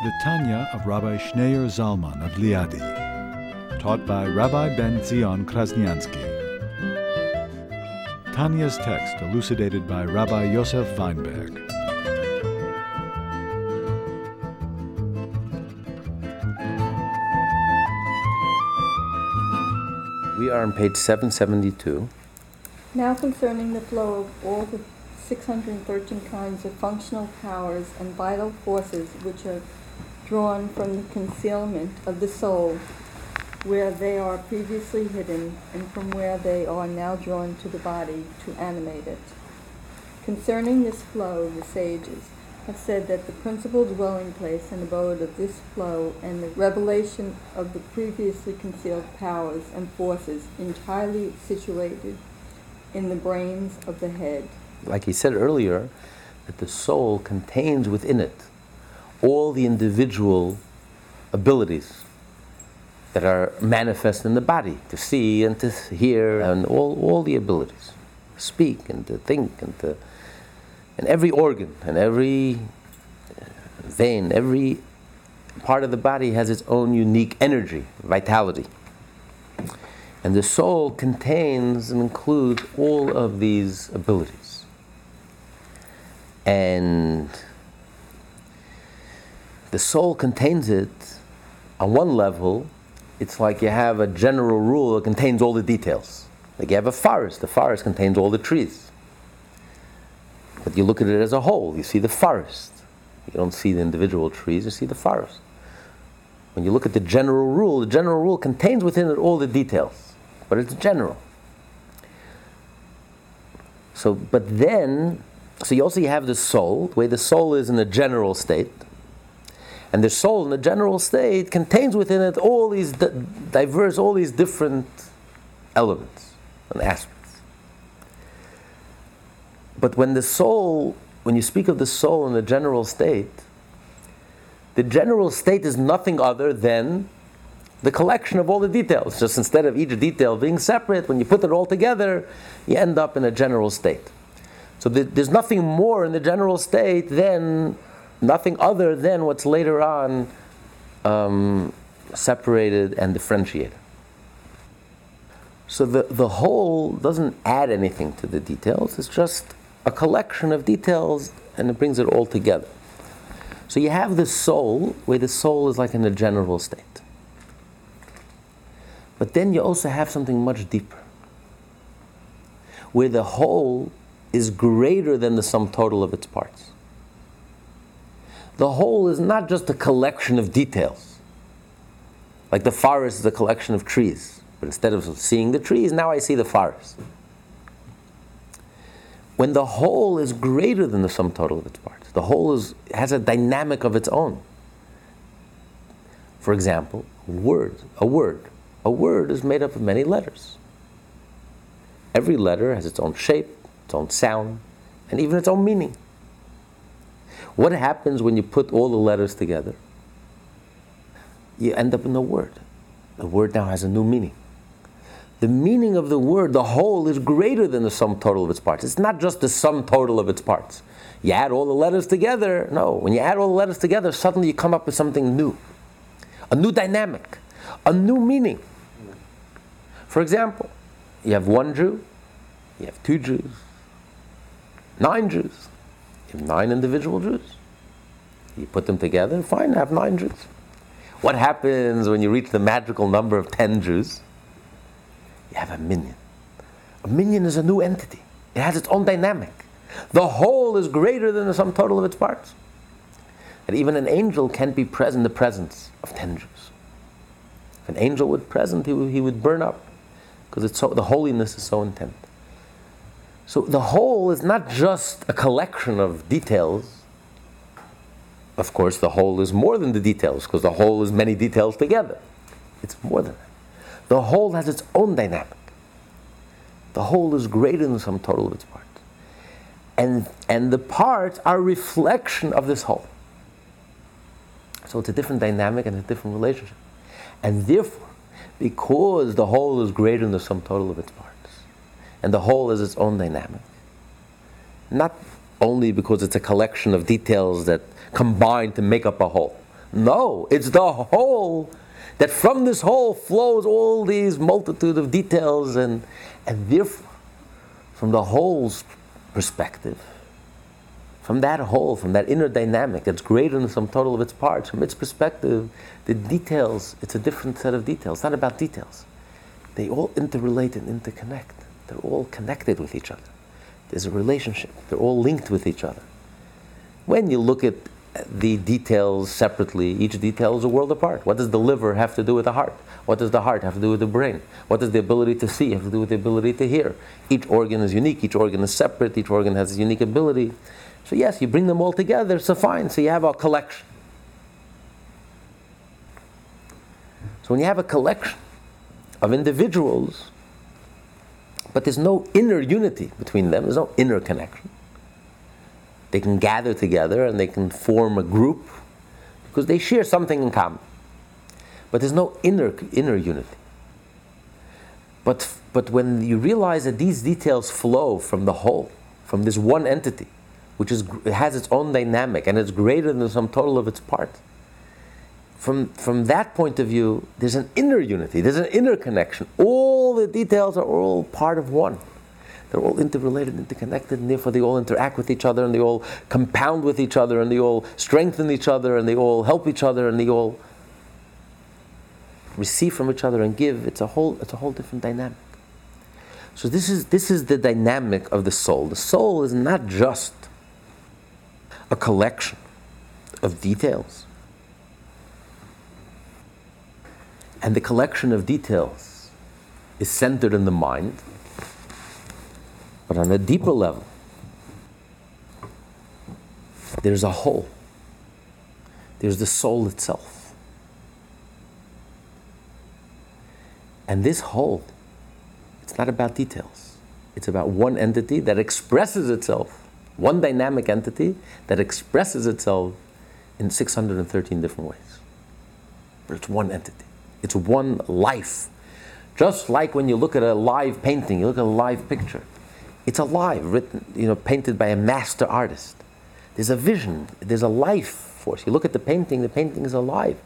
The Tanya of Rabbi Schneur Zalman of Liadi. Taught by Rabbi Ben Zion Krasniansky. Tanya's text elucidated by Rabbi Yosef Weinberg. We are on page 772. Now concerning the flow of all the 613 kinds of functional powers and vital forces which are drawn from the concealment of the soul, where they are previously hidden, and from where they are now drawn to the body to animate it. Concerning this flow, the sages have said that the principal dwelling place and abode of this flow and the revelation of the previously concealed powers and forces entirely situated in the brains of the head. Like he said earlier, that the soul contains within it all the individual abilities that are manifest in the body to see and to hear and all, all the abilities. To speak and to think and to and every organ and every vein every part of the body has its own unique energy vitality. And the soul contains and includes all of these abilities. And the soul contains it on one level. It's like you have a general rule that contains all the details. Like you have a forest. The forest contains all the trees. But you look at it as a whole. You see the forest. You don't see the individual trees. You see the forest. When you look at the general rule the general rule contains within it all the details. But it's general. So but then so you also have the soul way the soul is in a general state and the soul in the general state contains within it all these di- diverse, all these different elements and aspects. But when the soul, when you speak of the soul in the general state, the general state is nothing other than the collection of all the details. Just instead of each detail being separate, when you put it all together, you end up in a general state. So the, there's nothing more in the general state than nothing other than what's later on um, separated and differentiated. So the, the whole doesn't add anything to the details, it's just a collection of details and it brings it all together. So you have the soul, where the soul is like in a general state. But then you also have something much deeper, where the whole is greater than the sum total of its parts the whole is not just a collection of details. Like the forest is a collection of trees, but instead of seeing the trees, now I see the forest. When the whole is greater than the sum total of its parts, the whole is, has a dynamic of its own. For example, word, a word. A word is made up of many letters. Every letter has its own shape, its own sound, and even its own meaning. What happens when you put all the letters together? You end up in a word. The word now has a new meaning. The meaning of the word, the whole, is greater than the sum total of its parts. It's not just the sum total of its parts. You add all the letters together. No, when you add all the letters together, suddenly you come up with something new, a new dynamic, a new meaning. For example, you have one Jew, you have two Jews, nine Jews. Nine individual Jews. You put them together, fine, have nine Jews. What happens when you reach the magical number of ten Jews? You have a minyan. A minyan is a new entity. It has its own dynamic. The whole is greater than the sum total of its parts. And even an angel can't be present in the presence of ten Jews. If an angel would present, he would, he would burn up because so, the holiness is so intense. So the whole is not just a collection of details, of course, the whole is more than the details, because the whole is many details together. It's more than that. The whole has its own dynamic. The whole is greater than the sum total of its parts. And, and the parts are a reflection of this whole. So it's a different dynamic and a different relationship. And therefore, because the whole is greater than the sum total of its parts, and the whole is its own dynamic, not only because it's a collection of details that combine to make up a whole. No, it's the whole that from this whole flows all these multitude of details and and therefore from the whole's perspective from that whole from that inner dynamic that's greater than the sum total of its parts from its perspective the details it's a different set of details. It's not about details. They all interrelate and interconnect they're all connected with each other there's a relationship they're all linked with each other when you look at the details separately. Each detail is a world apart. What does the liver have to do with the heart? What does the heart have to do with the brain? What does the ability to see have to do with the ability to hear? Each organ is unique, each organ is separate, each organ has a unique ability. So, yes, you bring them all together, so fine. So, you have a collection. So, when you have a collection of individuals, but there's no inner unity between them, there's no inner connection they can gather together and they can form a group because they share something in common. But there's no inner, inner unity. But, but when you realize that these details flow from the whole, from this one entity, which is, has its own dynamic and it's greater than the sum total of its parts, from, from that point of view, there's an inner unity, there's an inner connection. All the details are all part of one. They're all interrelated, interconnected, and therefore they all interact with each other, and they all compound with each other, and they all strengthen each other, and they all help each other, and they all receive from each other and give. It's a whole, it's a whole different dynamic. So this is this is the dynamic of the soul. The soul is not just a collection of details. And the collection of details is centered in the mind but on a deeper level, there's a whole. There's the soul itself. And this whole, it's not about details. It's about one entity that expresses itself, one dynamic entity that expresses itself in 613 different ways. But it's one entity, it's one life. Just like when you look at a live painting, you look at a live picture. It's alive, written, you know, painted by a master artist. There's a vision, there's a life force. You look at the painting, the painting is alive.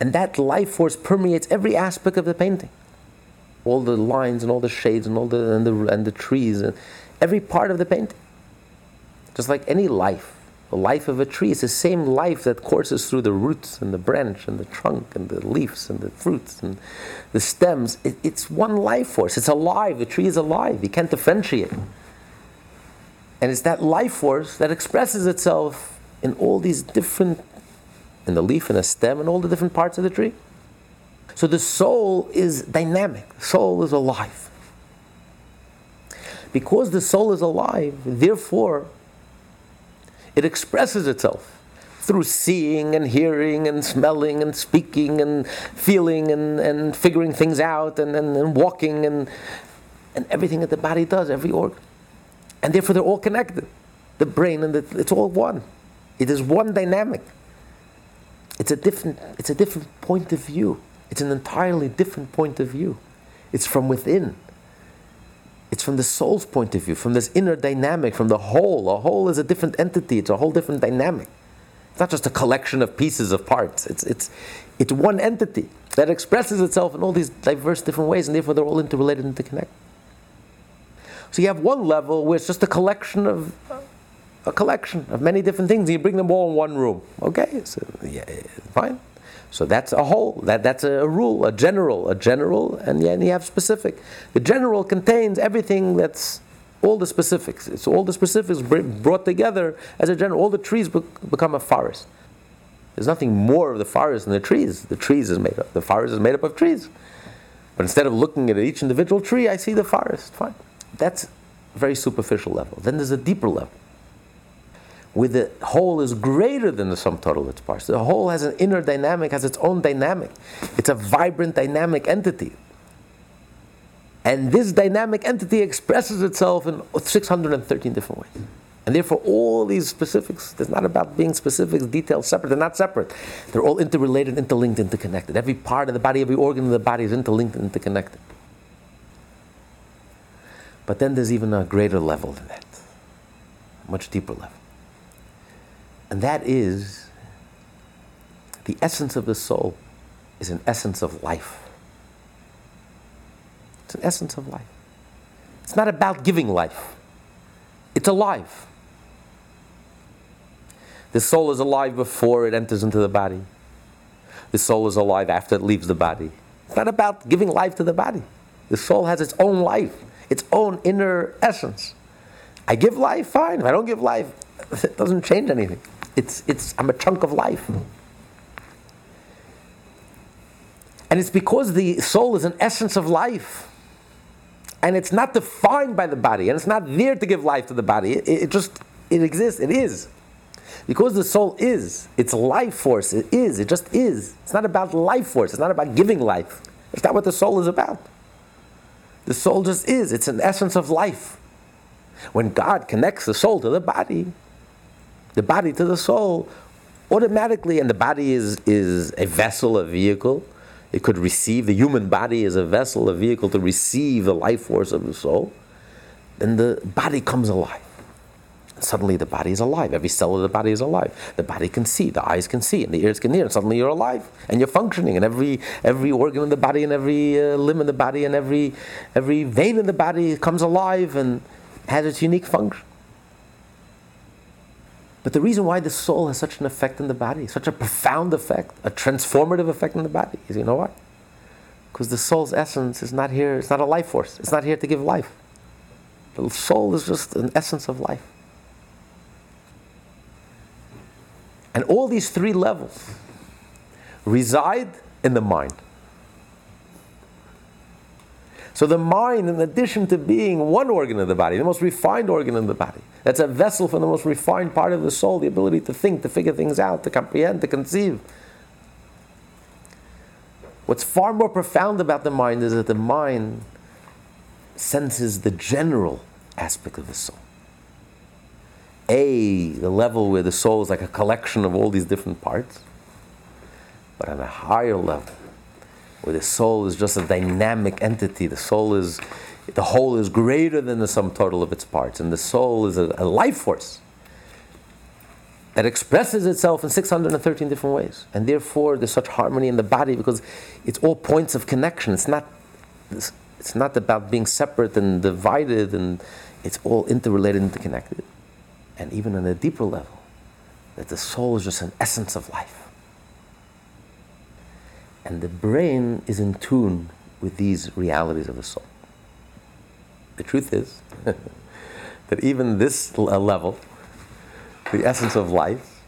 And that life force permeates every aspect of the painting. All the lines and all the shades and all the and the, and the trees and every part of the painting. Just like any life the life of a tree is the same life that courses through the roots and the branch and the trunk and the leaves and the fruits and the stems. It, it's one life force. It's alive. The tree is alive. You can't differentiate. And it's that life force that expresses itself in all these different, in the leaf and the stem and all the different parts of the tree. So the soul is dynamic. The soul is alive. Because the soul is alive, therefore, it expresses itself through seeing and hearing and smelling and speaking and feeling and, and figuring things out and, and, and walking and, and everything that the body does, every organ. And therefore they're all connected. The brain and the, it's all one. It is one dynamic. It's a different, it's a different point of view. It's an entirely different point of view. It's from within. It's from the soul's point of view, from this inner dynamic, from the whole. A whole is a different entity, it's a whole different dynamic. It's not just a collection of pieces of parts, it's, it's, it's one entity that expresses itself in all these diverse different ways, and therefore they're all interrelated and interconnected. So you have one level where it's just a collection of a collection of many different things, and you bring them all in one room. Okay, so yeah, fine. So that's a whole. That, that's a, rule, a general, a general, and then you have specific. The general contains everything that's all the specifics. It's all the specifics brought together as a general. All the trees be- become a forest. There's nothing more of the forest than the trees. The trees is made up. The forest is made up of trees. But instead of looking at each individual tree, I see the forest. Fine. That's a very superficial level. Then there's a deeper level, where the whole is greater than the sum total of its parts. The whole has an inner dynamic, has its own dynamic. It's a vibrant, dynamic entity. And this dynamic entity expresses itself in 613 different ways. And therefore, all these specifics, it's not about being specifics, details separate. They're not separate. They're all interrelated, interlinked, interconnected. Every part of the body, every organ of the body is interlinked and interconnected. But then there's even a greater level than that, a much deeper level. And that is the essence of the soul is an essence of life. It's an essence of life. It's not about giving life, it's alive. The soul is alive before it enters into the body. The soul is alive after it leaves the body. It's not about giving life to the body. The soul has its own life, its own inner essence. I give life, fine. If I don't give life, it doesn't change anything. It's, it's, I'm a chunk of life. And it's because the soul is an essence of life. And it's not defined by the body, and it's not there to give life to the body. It, it just, it exists, it is. Because the soul is, it's life force, it is, it just is. It's not about life force, it's not about giving life. It's not what the soul is about. The soul just is, it's an essence of life. When God connects the soul to the body, the body to the soul, automatically, and the body is, is a vessel, a vehicle, it could receive, the human body is a vessel, a vehicle to receive the life force of the soul, then the body comes alive. Suddenly the body is alive. Every cell of the body is alive. The body can see, the eyes can see, and the ears can hear, and suddenly you're alive and you're functioning, and every every organ in the body, and every uh, limb in the body, and every every vein in the body comes alive and has its unique function. But the reason why the soul has such an effect in the body, such a profound effect, a transformative effect in the body, is you know what? Because the soul's essence is not here, it's not a life force, it's not here to give life. The soul is just an essence of life. And all these three levels reside in the mind. So the mind, in addition to being one organ of the body, the most refined organ in the body, that's a vessel for the most refined part of the soul, the ability to think, to figure things out, to comprehend, to conceive. What's far more profound about the mind is that the mind senses the general aspect of the soul. A, the level where the soul is like a collection of all these different parts, but on a higher level, where the soul is just a dynamic entity, the soul is, the whole is greater than the sum total of its parts, and the soul is a, a life force that expresses itself in 613 different ways. And therefore, there's such harmony in the body because it's all points of connection. It's not, it's not about being separate and divided, and it's all interrelated, interconnected and even on a deeper level, that the soul is just an essence of life. And the brain is in tune with these realities of the soul. The truth is that even this uh, level, the essence of life,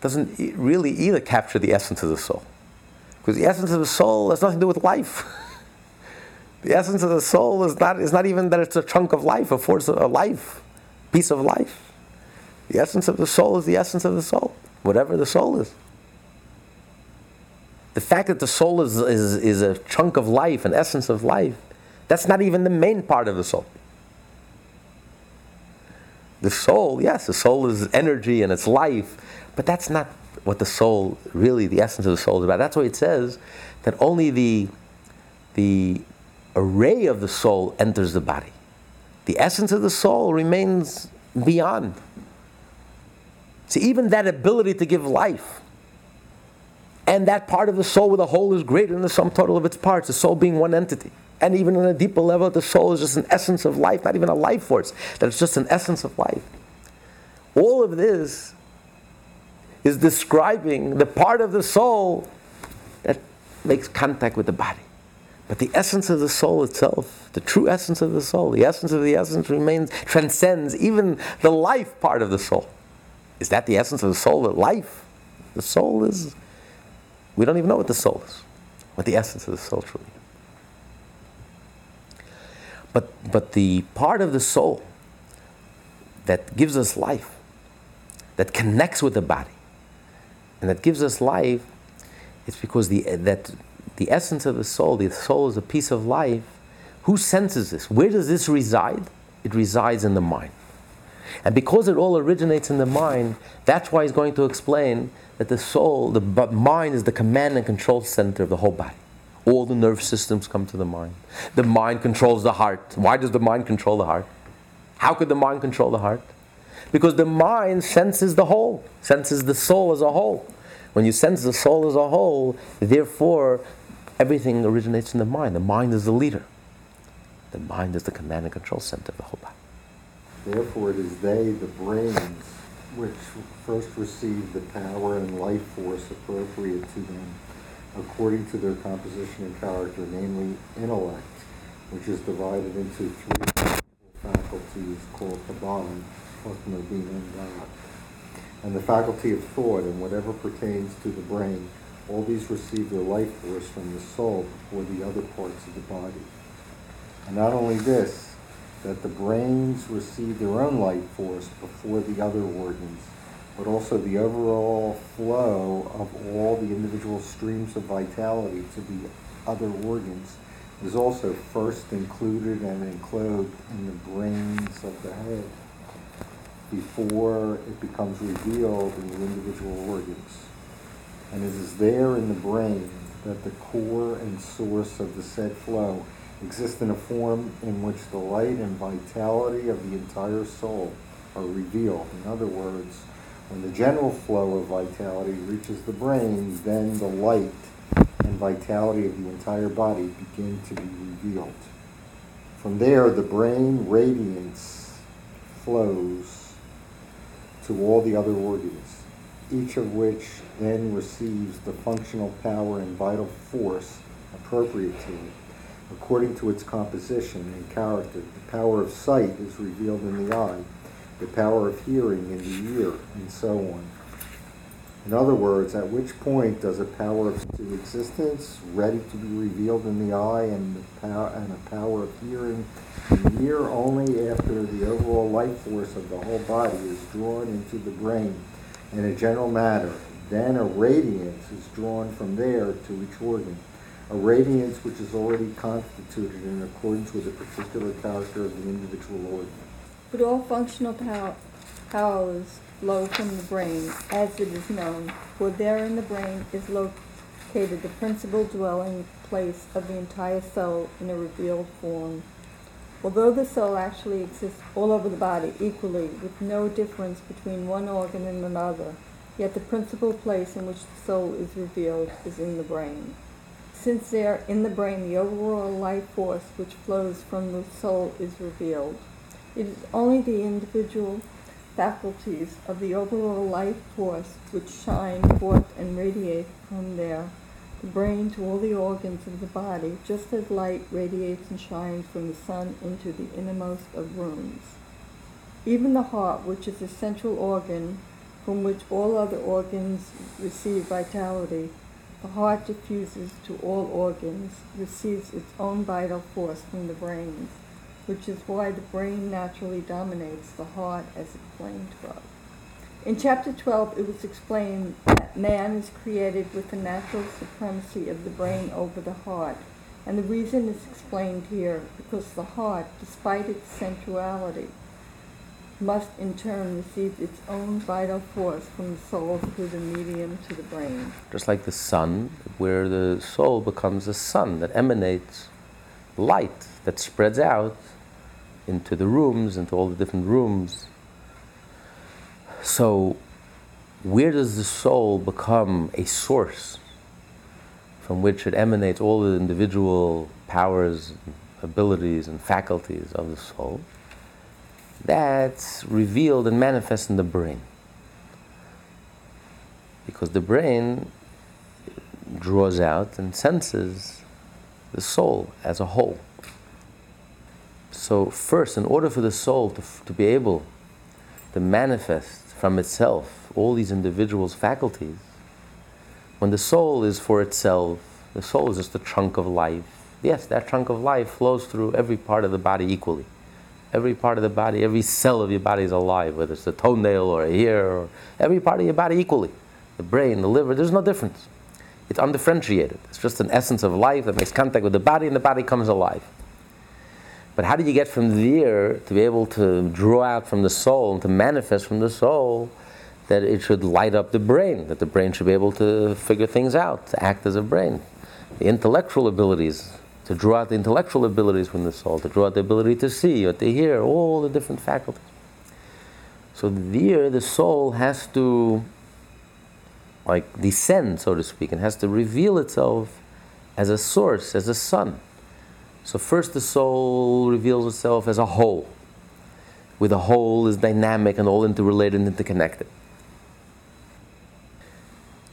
doesn't really either capture the essence of the soul. Because the essence of the soul has nothing to do with life. the essence of the soul is not, is not even that it's a chunk of life, a force of a life, piece of life. The essence of the soul is the essence of the soul, whatever the soul is. The fact that the soul is, is, is a chunk of life, an essence of life, that's not even the main part of the soul. The soul, yes, the soul is energy and it's life, but that's not what the soul, really, the essence of the soul is about. That's why it says that only the, the array of the soul enters the body. The essence of the soul remains beyond. See, even that ability to give life and that part of the soul with a whole is greater than the sum total of its parts, the soul being one entity. And even on a deeper level, the soul is just an essence of life, not even a life force, that it's just an essence of life. All of this is describing the part of the soul that makes contact with the body. But the essence of the soul itself, the true essence of the soul, the essence of the essence remains, transcends even the life part of the soul. Is that the essence of the soul, the life? The soul is, we don't even know what the soul is, what the essence of the soul truly is. But, but the part of the soul that gives us life that connects with the body and that gives us life, it's because the, that the essence of the soul, the soul is a piece of life. Who senses this? Where does this reside? It resides in the mind. And because it all originates in the mind, that's why he's going to explain that the soul, the mind is the command and control center of the whole body. All the nerve systems come to the mind. The mind controls the heart. Why does the mind control the heart? How could the mind control the heart? Because the mind senses the whole, senses the soul as a whole. When you sense the soul as a whole, therefore, everything originates in the mind. The mind is the leader. The mind is the command and control center of the whole body. Therefore, it is they, the brains, which first receive the power and life force appropriate to them according to their composition and character, namely intellect, which is divided into three faculties called Kabbalah, and God. And the faculty of thought and whatever pertains to the brain, all these receive their life force from the soul before the other parts of the body. And not only this, that the brains receive their own life force before the other organs, but also the overall flow of all the individual streams of vitality to the other organs is also first included and enclosed in the brains of the head before it becomes revealed in the individual organs. And it is there in the brain that the core and source of the said flow exist in a form in which the light and vitality of the entire soul are revealed. In other words, when the general flow of vitality reaches the brain, then the light and vitality of the entire body begin to be revealed. From there, the brain radiance flows to all the other organs, each of which then receives the functional power and vital force appropriate to it, according to its composition and character. The power of sight is revealed in the eye the power of hearing in the ear, and so on. In other words, at which point does a power of existence ready to be revealed in the eye and, the power, and a power of hearing in the ear only after the overall life force of the whole body is drawn into the brain in a general matter. Then a radiance is drawn from there to each organ, a radiance which is already constituted in accordance with the particular character of the individual organ. But all functional pow- powers flow from the brain, as it is known, for there in the brain is located the principal dwelling place of the entire soul in a revealed form. Although the soul actually exists all over the body equally, with no difference between one organ and another, yet the principal place in which the soul is revealed is in the brain. Since there in the brain the overall life force which flows from the soul is revealed, it is only the individual faculties of the overall life force which shine forth and radiate from there, the brain to all the organs of the body, just as light radiates and shines from the sun into the innermost of rooms. Even the heart, which is the central organ from which all other organs receive vitality, the heart diffuses to all organs, receives its own vital force from the brains which is why the brain naturally dominates the heart as explained above. In chapter 12, it was explained that man is created with the natural supremacy of the brain over the heart, and the reason is explained here because the heart, despite its sensuality, must in turn receive its own vital force from the soul through the medium to the brain. Just like the sun, where the soul becomes a sun that emanates light that spreads out into the rooms, into all the different rooms. So, where does the soul become a source from which it emanates all the individual powers, abilities, and faculties of the soul? That's revealed and manifest in the brain. Because the brain draws out and senses the soul as a whole. So, first, in order for the soul to, to be able to manifest from itself all these individuals' faculties, when the soul is for itself, the soul is just a trunk of life. Yes, that trunk of life flows through every part of the body equally. Every part of the body, every cell of your body is alive, whether it's a toenail or a hair, or every part of your body equally. The brain, the liver, there's no difference. It's undifferentiated. It's just an essence of life that makes contact with the body, and the body comes alive. But how do you get from there to be able to draw out from the soul and to manifest from the soul that it should light up the brain, that the brain should be able to figure things out, to act as a brain? The intellectual abilities, to draw out the intellectual abilities from the soul, to draw out the ability to see or to hear, all the different faculties. So there, the soul has to, like, descend, so to speak, and has to reveal itself as a source, as a sun. So first, the soul reveals itself as a whole, where the whole is dynamic and all interrelated and interconnected.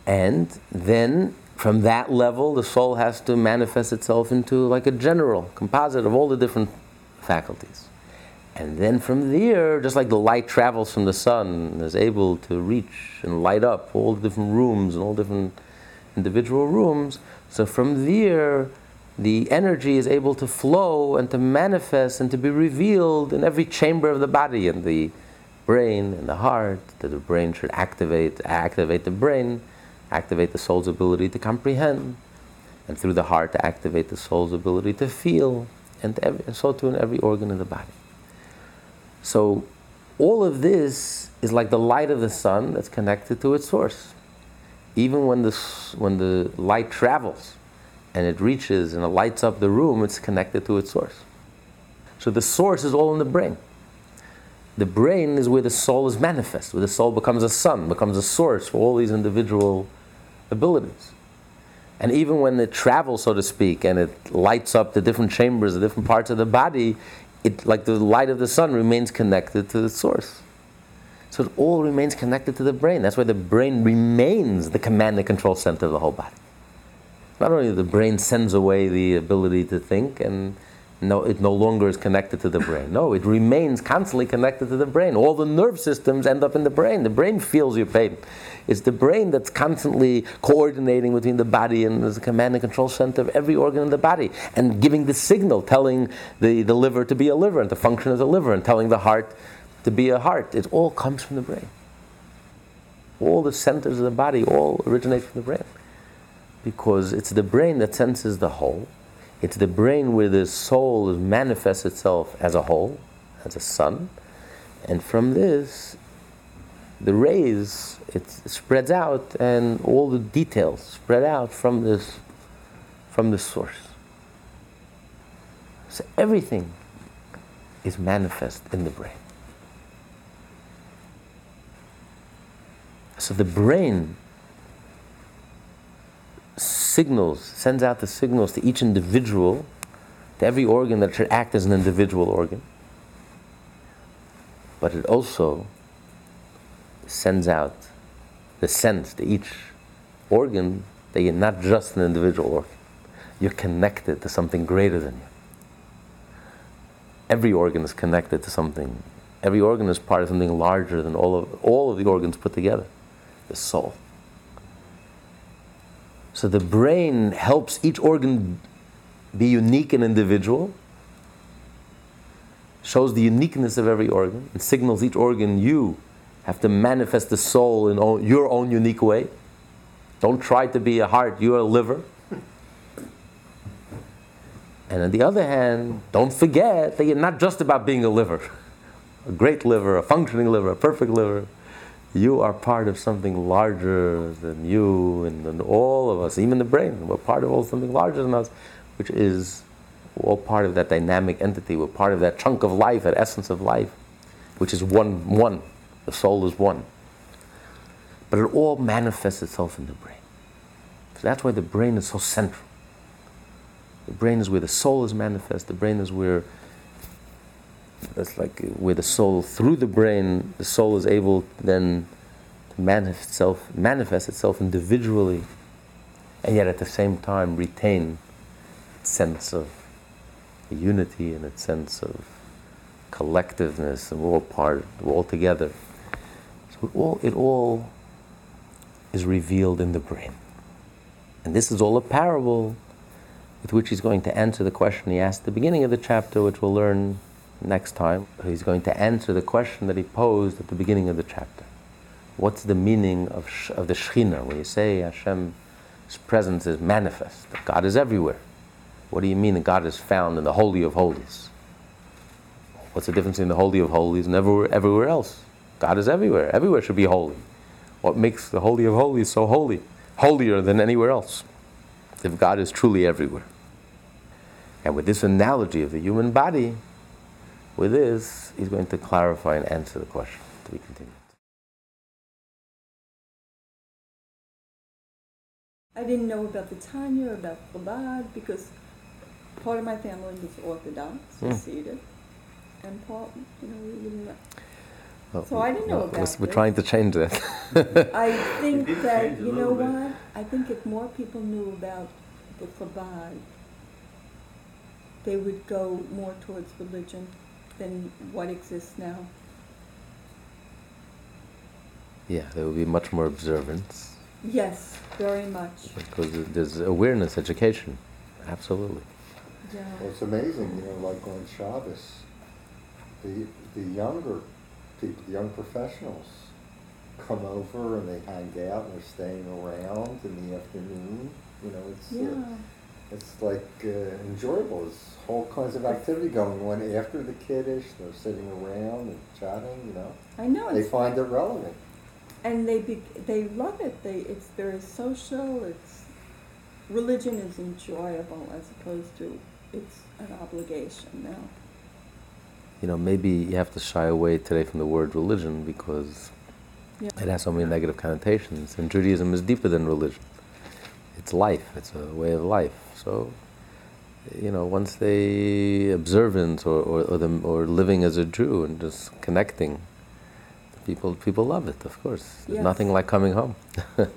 And then from that level, the soul has to manifest itself into like a general composite of all the different faculties. And then from there, just like the light travels from the sun and is able to reach and light up all the different rooms and all different individual rooms, so from there, the energy is able to flow and to manifest and to be revealed in every chamber of the body, in the brain and the heart, that the brain should activate, activate the brain activate the soul's ability to comprehend, and through the heart to activate the soul's ability to feel, and, every, and so too in every organ of the body. So, all of this is like the light of the sun that's connected to its source. Even when the, when the light travels and it reaches and it lights up the room, it's connected to its source. So the source is all in the brain. The brain is where the soul is manifest, where the soul becomes a sun, becomes a source for all these individual abilities. And even when it travels, so to speak, and it lights up the different chambers, the different parts of the body, it, like the light of the sun, remains connected to the source. So it all remains connected to the brain. That's why the brain remains the command and control center of the whole body. Not only the brain sends away the ability to think and no, it no longer is connected to the brain. No, it remains constantly connected to the brain. All the nerve systems end up in the brain. The brain feels your pain. It's the brain that's constantly coordinating between the body and the command and control center of every organ in the body and giving the signal, telling the, the liver to be a liver and to function as a liver and telling the heart to be a heart. It all comes from the brain. All the centers of the body all originate from the brain. Because it's the brain that senses the whole. It's the brain where the soul manifests itself as a whole, as a sun. And from this, the rays, it spreads out and all the details spread out from this, from the source. So everything is manifest in the brain. So the brain signals, sends out the signals to each individual, to every organ that should act as an individual organ. But it also sends out the sense to each organ that you're not just an individual organ. You're connected to something greater than you. Every organ is connected to something. Every organ is part of something larger than all of, all of the organs put together the soul. So the brain helps each organ be unique and individual, shows the uniqueness of every organ, and signals each organ you have to manifest the soul in own, your own unique way. Don't try to be a heart, you're a liver. And on the other hand, don't forget that you're not just about being a liver, a great liver, a functioning liver, a perfect liver. You are part of something larger than you and than all of us, even the brain. We're part of all something larger than us, which is all part of that dynamic entity. We're part of that chunk of life, that essence of life, which is one, one. The soul is one. But it all manifests itself in the brain. So that's why the brain is so central. The brain is where the soul is manifest. The brain is where that's like uh, where the soul, through the brain, the soul is able then to manifest itself, manifest itself individually, and yet at the same time retain its sense of unity and its sense of collectiveness, and we're all part, we're all together. So it all, it all is revealed in the brain. And this is all a parable with which he's going to answer the question he asked at the beginning of the chapter, which we'll learn next time, he's going to answer the question that he posed at the beginning of the chapter. What's the meaning of, of the Shekhinah? When you say Hashem's presence is manifest, that God is everywhere. What do you mean that God is found in the Holy of Holies? What's the difference in the Holy of Holies and everywhere, everywhere else? God is everywhere. Everywhere should be holy. What makes the Holy of Holies so holy? Holier than anywhere else. If God is truly everywhere. And with this analogy of the human body, with this, he's going to clarify and answer the question. To be continued. I didn't know about the Tanya, about the Chabad, because part of my family was Orthodox. Hmm. Hasidic, and part, you know, we didn't know. Well, So I didn't know well, about we're- We're this. trying to change that. I think did that, you know bit. what? I think if more people knew about the Chabad, they would go more towards religion than what exists now. yeah, there will be much more observance Yes, very much. because there's awareness, education. Absolutely. Yeah. Well, it's amazing, you know, like on Shabbos, the, the younger people, the young professionals come over and they hang out and they're staying around in the afternoon. You know, it's, Yeah. uh, it's like uh, enjoyable. There's whole kinds of activity going on after the kiddush. They're sitting around and chatting, you know. I know. They find it relevant. and they be, they love it. They it's very social. It's religion is enjoyable as opposed to it's an obligation now. You know, maybe you have to shy away today from the word religion because Yeah. it has so many negative connotations. And Judaism is deeper than religion. It's life. It's a way of life. So, you know, once they observant or or or, them, or living as a Jew and just connecting, people people love it. Of course, there's Yes. nothing like coming home. but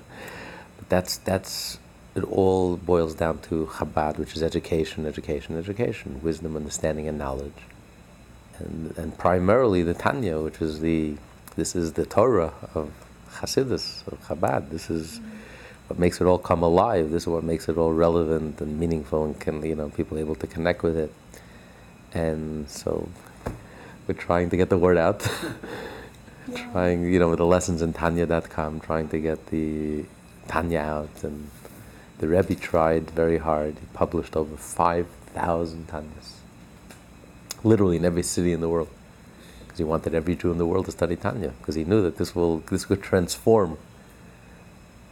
that's that's it. All boils down to Chabad, which is education, education, education, wisdom, understanding, and knowledge and, and primarily the Tanya, which is the this is the Torah of Hasidus of Chabad. This is mm-hmm. What makes it all come alive. This is what makes it all relevant and meaningful, and can you know people able to connect with it. And so we're trying to get the word out. Yeah. trying you know with the lessons in Tanya.com, trying to get the Tanya out, and the Rebbe tried very hard. He published over five thousand Tanyas literally in every city in the world, because he wanted every Jew in the world to study Tanya, because he knew that this will this would transform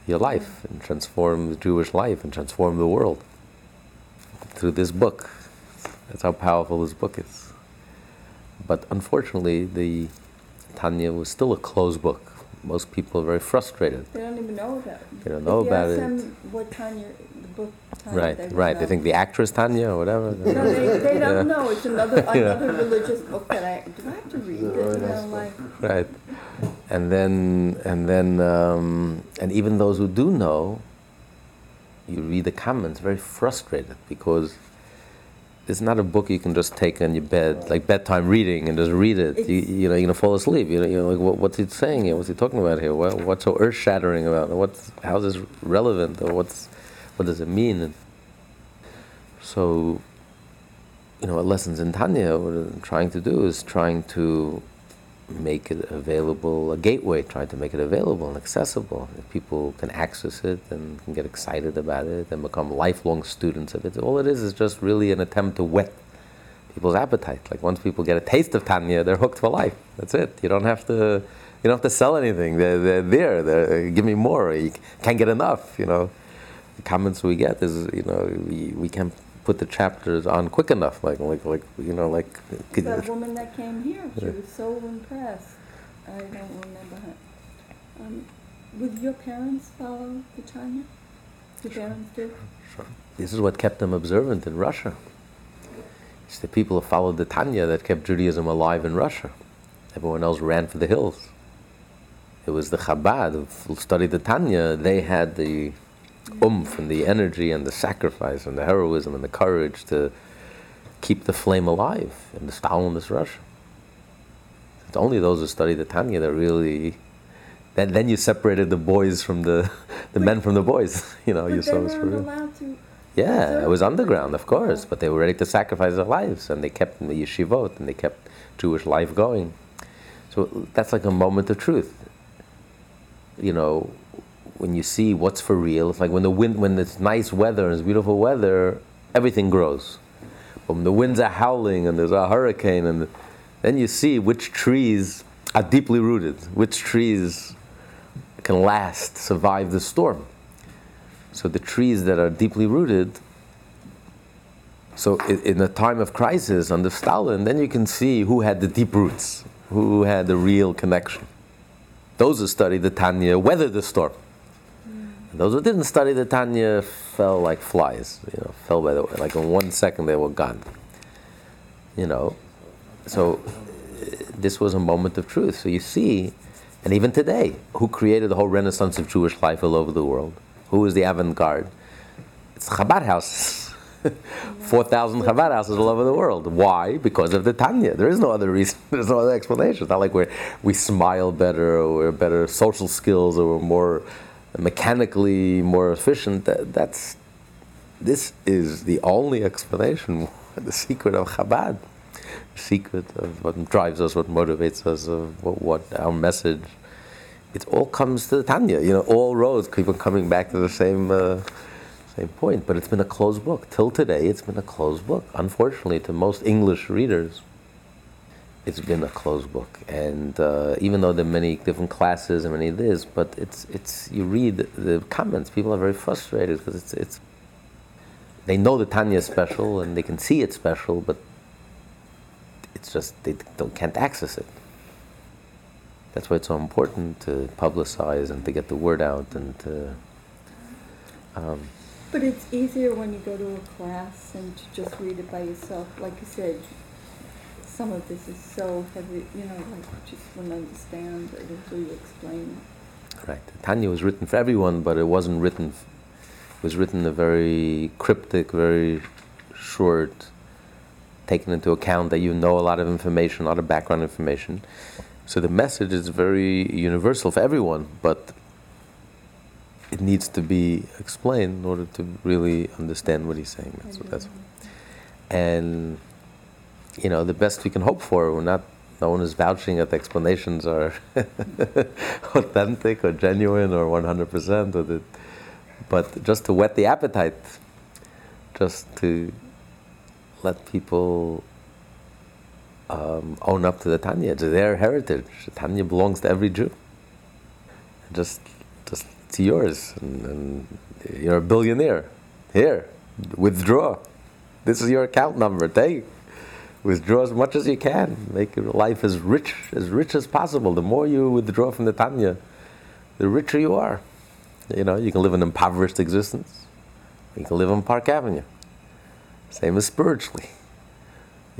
your life and transform the Jewish life and transform the world through this book. That's how powerful this book is. But unfortunately, the Tanya was still a closed book. Most people are very frustrated. They don't even know about it. They don't know if you about ask it. them what Tanya, the book Tanya, Right, they would right. They think the actress Tanya or whatever. No, they, they don't Yeah. know. It's another another religious book that I do I have to read this? very You know, nice book. like right and then and then um, and even those who do know you read the comments very frustrated because it's not a book you can just take on your bed like bedtime reading and just read it. You, you know you're gonna fall asleep. You know, you know like what, what's he saying here? What's he talking about here? What, what's so earth-shattering about what's how's this relevant or what's what does it mean? And so you know what lessons in Tanya what I'm trying to do is trying to make it available, a gateway, trying to make it available and accessible. If people can access it and can get excited about it and become lifelong students of it. All it is is just really an attempt to whet people's appetite. Like once people get a taste of Tanya, they're hooked for life. That's it. You don't have to. You don't have to sell anything. They're, they're there. They're, give me more. You can't get enough. You know, the comments we get is, you know, we, we can't put the chapters on quick enough. Like, like, like, you know, like. that woman that came here. She was so impressed. I don't remember her. Um, would your parents follow the Tanya? Your parents did. Sure. This is what kept them observant in Russia. It's the people who followed the Tanya that kept Judaism alive in Russia. Everyone else ran for the hills. It was the Chabad who studied the Tanya. They had the oomph and the energy and the sacrifice and the heroism and the courage to keep the flame alive in the Stalinist Russia. It's only those who study the Tanya that really. Then, then you separated the boys from the, the men from the boys. You know, you saw this for real. Yeah, it was underground, of course, but they were ready to sacrifice their lives, and they kept the yeshivot, and they kept Jewish life going. So that's like a moment of truth. You know, when you see what's for real, it's like when the wind, when it's nice weather and it's beautiful weather, everything grows. But when the winds are howling and there's a hurricane, and then you see which trees are deeply rooted, which trees can last, survive the storm. So the trees that are deeply rooted. So in a time of crisis under Stalin, then you can see who had the deep roots, who had the real connection. Those who studied the Tanya weathered the storm. Those who didn't study the Tanya fell like flies, you know, fell by the way. Like in one second they were gone. You know, so this was a moment of truth. So you see, and even today, who created the whole renaissance of Jewish life all over the world? Who is the avant-garde? It's Chabad houses. 4,000 Chabad houses all over the world. Why? Because of the Tanya. There is no other reason. There's no other explanation. It's not like we we smile better or we're better social skills or we're more mechanically more efficient. That, that's this is the only explanation, the secret of Chabad, the secret of what drives us, what motivates us, of what, what our message. It all comes to the Tanya. You know, all roads keep on coming back to the same. Uh, same point, but it's been a closed book. Till today, it's been a closed book. Unfortunately, to most English readers, it's been a closed book. And uh, even though there are many different classes and many of this, but it's it's you read the comments, people are very frustrated because it's it's they know the Tanya is special and they can see it's special, but it's just they don't can't access it. That's why it's so important to publicize and to get the word out and to. Um, but it's easier when you go to a class and to just read it by yourself. Like you said, some of this is so heavy, you know, like just wouldn't understand it until you explain it. Right. Tanya was written for everyone, but it wasn't written, it was written in a very cryptic, very short, taking into account that you know a lot of information, a lot of background information. So the message is very universal for everyone, but it needs to be explained in order to really understand what he's saying. That's what that's. And you know, the best we can hope for. We're not. No one is vouching that the explanations are authentic or genuine or 100% of it. But just to whet the appetite, just to let people um, own up to the Tanya. to their heritage. The Tanya belongs to every Jew. Just, just it's yours, and, and you're a billionaire. Here, withdraw. This is your account number. Take withdraw as much as you can. Make your life as rich as rich as possible. The more you withdraw from the Tanya, the richer you are. You know, you can live an impoverished existence. You can live on Park Avenue. Same as spiritually.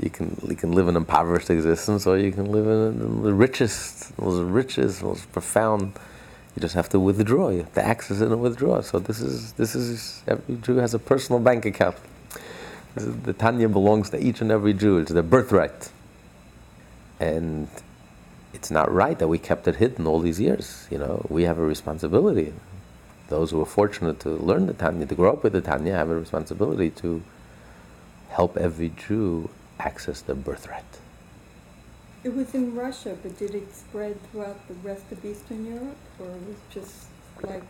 You can you can live an impoverished existence, or you can live in the richest, most richest, most profound. You just have to withdraw. You have to access it and withdraw. So this is this is every Jew has a personal bank account. The Tanya belongs to each and every Jew. It's their birthright. And it's not right that we kept it hidden all these years. You know, we have a responsibility. Those who are fortunate to learn the Tanya, to grow up with the Tanya, have a responsibility to help every Jew access their birthright. It was in Russia, but did it spread throughout the rest of Eastern Europe, or was it was just like?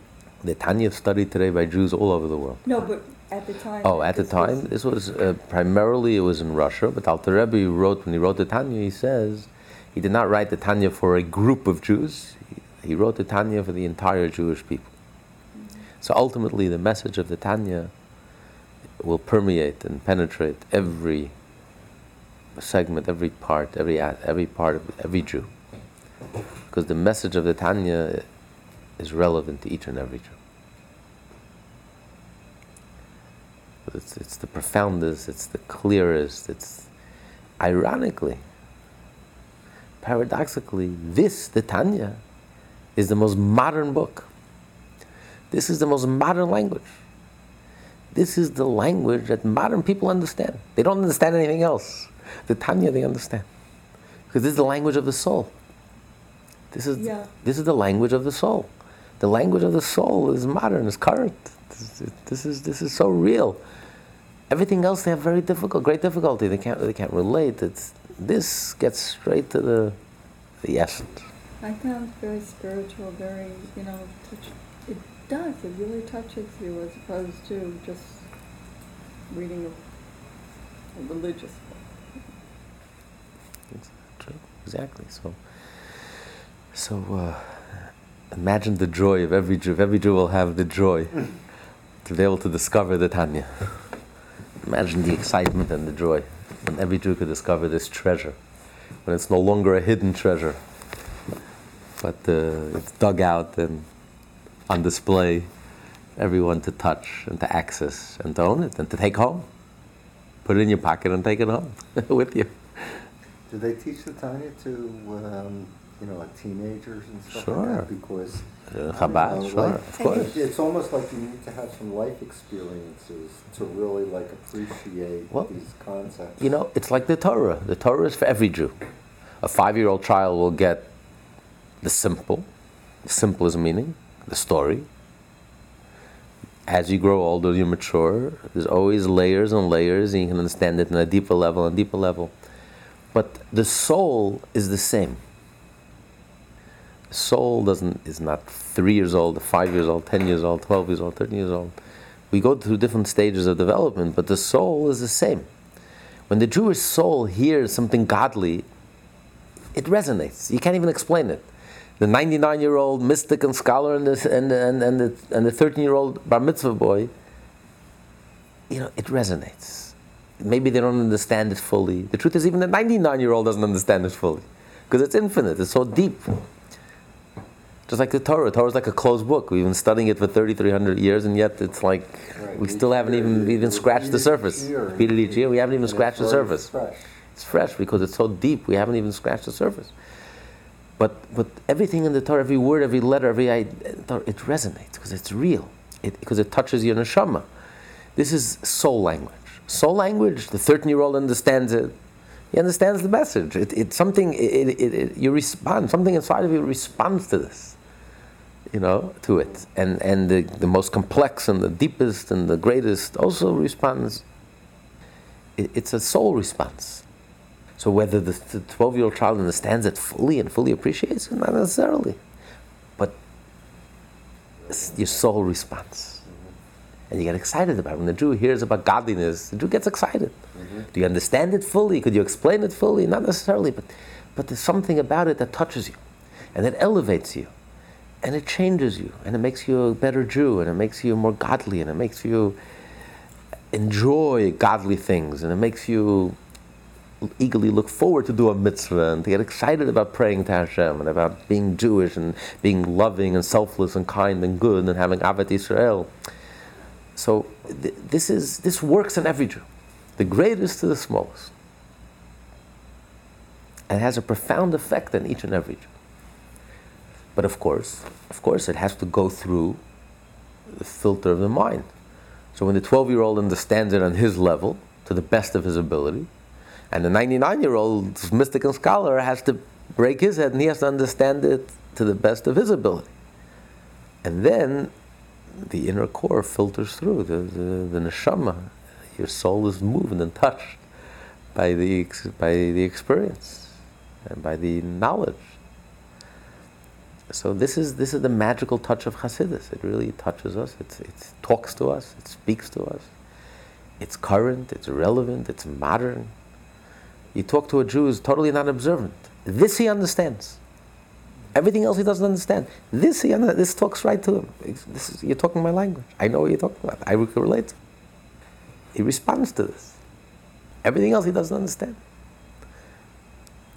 The Tanya studied today by Jews all over the world. No, but at the time. Oh, at the time, this was uh, primarily it was in Russia. But Alter Rebbe wrote when he wrote the Tanya, he says he did not write the Tanya for a group of Jews. He, he wrote the Tanya for the entire Jewish people. Mm-hmm. So ultimately, the message of the Tanya will permeate and penetrate every segment, every part, every every part of every Jew, because the message of the Tanya is relevant to each and every Jew. It's, it's the profoundest, it's the clearest, it's ironically, paradoxically, this, the Tanya, is the most modern book. This is the most modern language. This is the language that modern people understand. They don't understand anything else. The Tanya they understand. Because this is the language of the soul. This is, yeah. this is the language of the soul. The language of the soul is modern, is current. This, this, is, this is so real. Everything else they have very difficult, great difficulty. They can't, they can't relate. It's, this gets straight to the, the essence. I found it very spiritual, very, you know, touch. It does, it really touches you as opposed to just reading a, a religious book. It's true, exactly. So, so uh, imagine the joy of every Jew. Every Jew will have the joy to be able to discover the Tanya. Imagine the excitement and the joy when every Jew could discover this treasure, when it's no longer a hidden treasure, but uh, it's dug out and on display, everyone to touch and to access and to own it and to take home. Put it in your pocket and take it home with you. Do they teach the Tanya to, um, you know, like teenagers and stuff Sure. like that? Because Uh, Chabad, you know, sure, like, of course. It's almost like you need to have some life experiences to really like appreciate Well, these concepts. You know, it's like the Torah. The Torah is for every Jew. A five year old child will get the simple, the simplest meaning, the story. As you grow older, you mature. There's always layers and layers, and you can understand it on a deeper level and deeper level. But the soul is the same. Soul doesn't is not three years old, five years old, ten years old, twelve years old, thirteen years old. We go through different stages of development, but the soul is the same. When the Jewish soul hears something godly, it resonates. You can't even explain it. The 99 year old mystic and scholar and the, and, and, and the, and the 13 year old bar mitzvah boy, you know, it resonates. Maybe they don't understand it fully. The truth is, even the 99 year old doesn't understand it fully because it's infinite, it's so deep. Just like the Torah. Torah is like a closed book. We've been studying it for 3,300 years, and yet it's like Right, we each still haven't year even even scratched the surface. year, Repeat it each year. We haven't even scratched the surface. fresh. It's fresh because it's so deep. We haven't even scratched the surface. But but everything in the Torah, every word, every letter, every it resonates because it's real. It because it touches your neshama. This is soul language. Soul language. The thirteen-year-old understands it. He understands the message. It, it's something. It, it, it, you respond. Something inside of you responds to this. You know, to it, and and the, the most complex and the deepest and the greatest also responds. It, it's a soul response. So whether the 12 year old child understands it fully and fully appreciates it, not necessarily. But it's your soul responds. And you get excited about it. When the Jew hears about godliness, the Jew gets excited. Mm-hmm. Do you understand it fully? Could you explain it fully? Not necessarily, but, but there's something about it that touches you and that elevates you and it changes you and it makes you a better Jew and it makes you more godly and it makes you enjoy godly things and it makes you eagerly look forward to do a mitzvah and to get excited about praying to Hashem and about being Jewish and being loving and selfless and kind and good and having Ahavat Israel. So th- this is this works in every Jew, the greatest to the smallest, and it has a profound effect on each and every Jew. But of course, of course, it has to go through the filter of the mind. So when the 12-year-old understands it on his level, to the best of his ability, and the 99-year-old mystic and scholar has to break his head and he has to understand it to the best of his ability. And then the inner core filters through, the, the, the neshama. Your soul is moved and touched by the, by the experience and by the knowledge. So this is, this is the magical touch of Hasidus. It really touches us. It talks to us. It speaks to us. It's current. It's relevant. It's modern. You talk to a Jew who's totally not observant. This he understands. Everything else he doesn't understand. This he under, this talks right to him. Is, you're talking my language. I know what you're talking about. I can relate. He responds to this. Everything else he doesn't understand.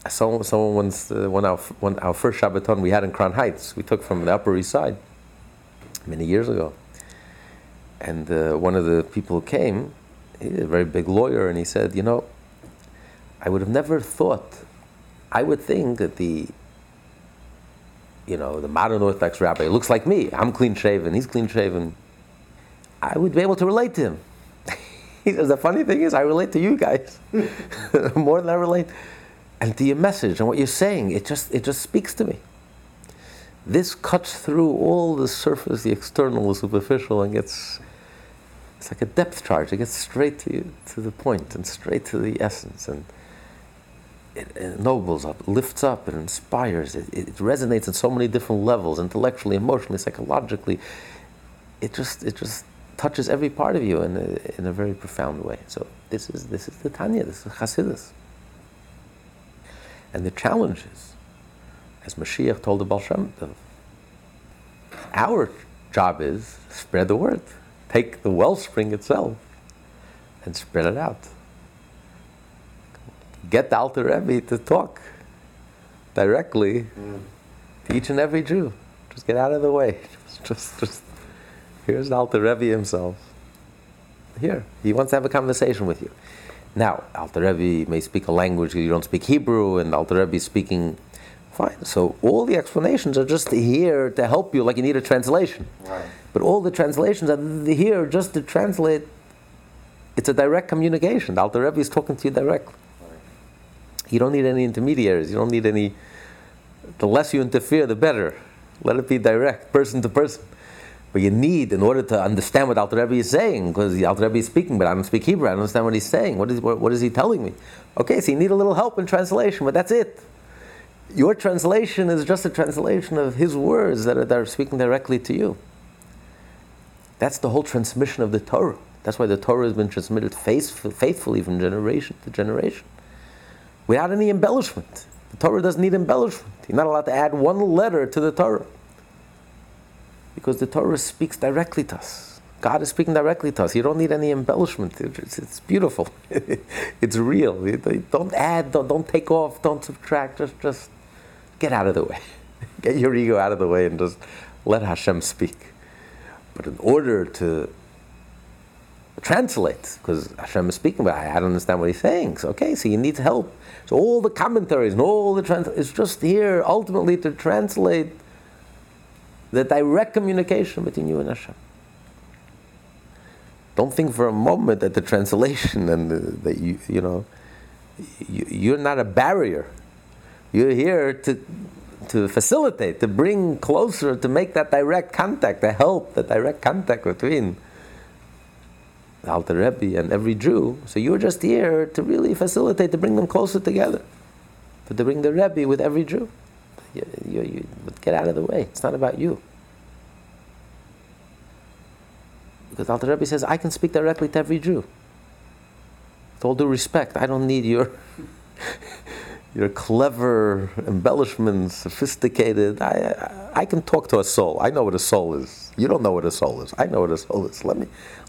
Someone, someone once, uh, when our, when our first Shabbaton we had in Crown Heights, we took from the Upper East Side many years ago. And uh, one of the people came, he's a very big lawyer, and he said, You know, I would have never thought, I would think that the, you know, the modern Orthodox rabbi looks like me. I'm clean shaven, he's clean shaven. I would be able to relate to him. he says, The funny thing is, I relate to you guys more than I relate. And to your message and what you're saying, it just, it just speaks to me. This cuts through all the surface, the external, the superficial, and gets It's like a depth charge. It gets straight to you, to the point and straight to the essence. And it, ennobles up, lifts up, it inspires. It, it resonates on so many different levels, intellectually, emotionally, psychologically. It just, it just touches every part of you in a, in a very profound way. So this is, this is the Tanya, this is Chassidus. And the challenge is, as Mashiach told the Baal our job is spread the word. Take the wellspring itself and spread it out. Get the Alter Rebbe to talk directly mm. to each and every Jew. Just get out of the way. Just, just, just here's the Alter Rebbe himself. Here, he wants to have a conversation with you. Now, Alter Rebbe may speak a language you don't speak Hebrew, and Alter Rebbe is speaking fine. So all the explanations are just here to help you, like you need a translation. Right. But all the translations are here just to translate. It's a direct communication. The Alter Rebbe is talking to you directly. Right. You don't need any intermediaries. You don't need any. The less you interfere, the better. Let it be direct, person to person. But you need, in order to understand what Alter Rebbe is saying, because the Alter Rebbe is speaking, but I don't speak Hebrew, I don't understand what he's saying. What is, what, what is he telling me? Okay, so you need a little help in translation, but that's it. Your translation is just a translation of his words that are, that are speaking directly to you. That's the whole transmission of the Torah. That's why the Torah has been transmitted faithfully from generation to generation without any embellishment. The Torah doesn't need embellishment. You're not allowed to add one letter to the Torah because the Torah speaks directly to us. God is speaking directly to us. You don't need any embellishment. It's, it's beautiful. it's real. Don't add. Don't, don't take off. Don't subtract. Just just get out of the way. get your ego out of the way and just let Hashem speak. But in order to translate, because Hashem is speaking, but I don't understand what he's saying. So, okay, so you need help. So all the commentaries and all the trans- it's just here ultimately to translate the direct communication between you and Hashem. Don't think for a moment that the translation and that you, you know, you, you're not a barrier. You're here to, to facilitate, to bring closer, to make that direct contact, to help the direct contact between the Alter Rebbe and every Jew. So you're just here to really facilitate, to bring them closer together, to bring the Rebbe with every Jew. You, you, you, get out of the way. It's not about you. Because Alter Rebbe says, I can speak directly to every Jew. With all due respect, I don't need your, your clever embellishments, sophisticated. I, I, can talk to a soul. I know what a soul is. You don't know what a soul is. I know what a soul is. Let me,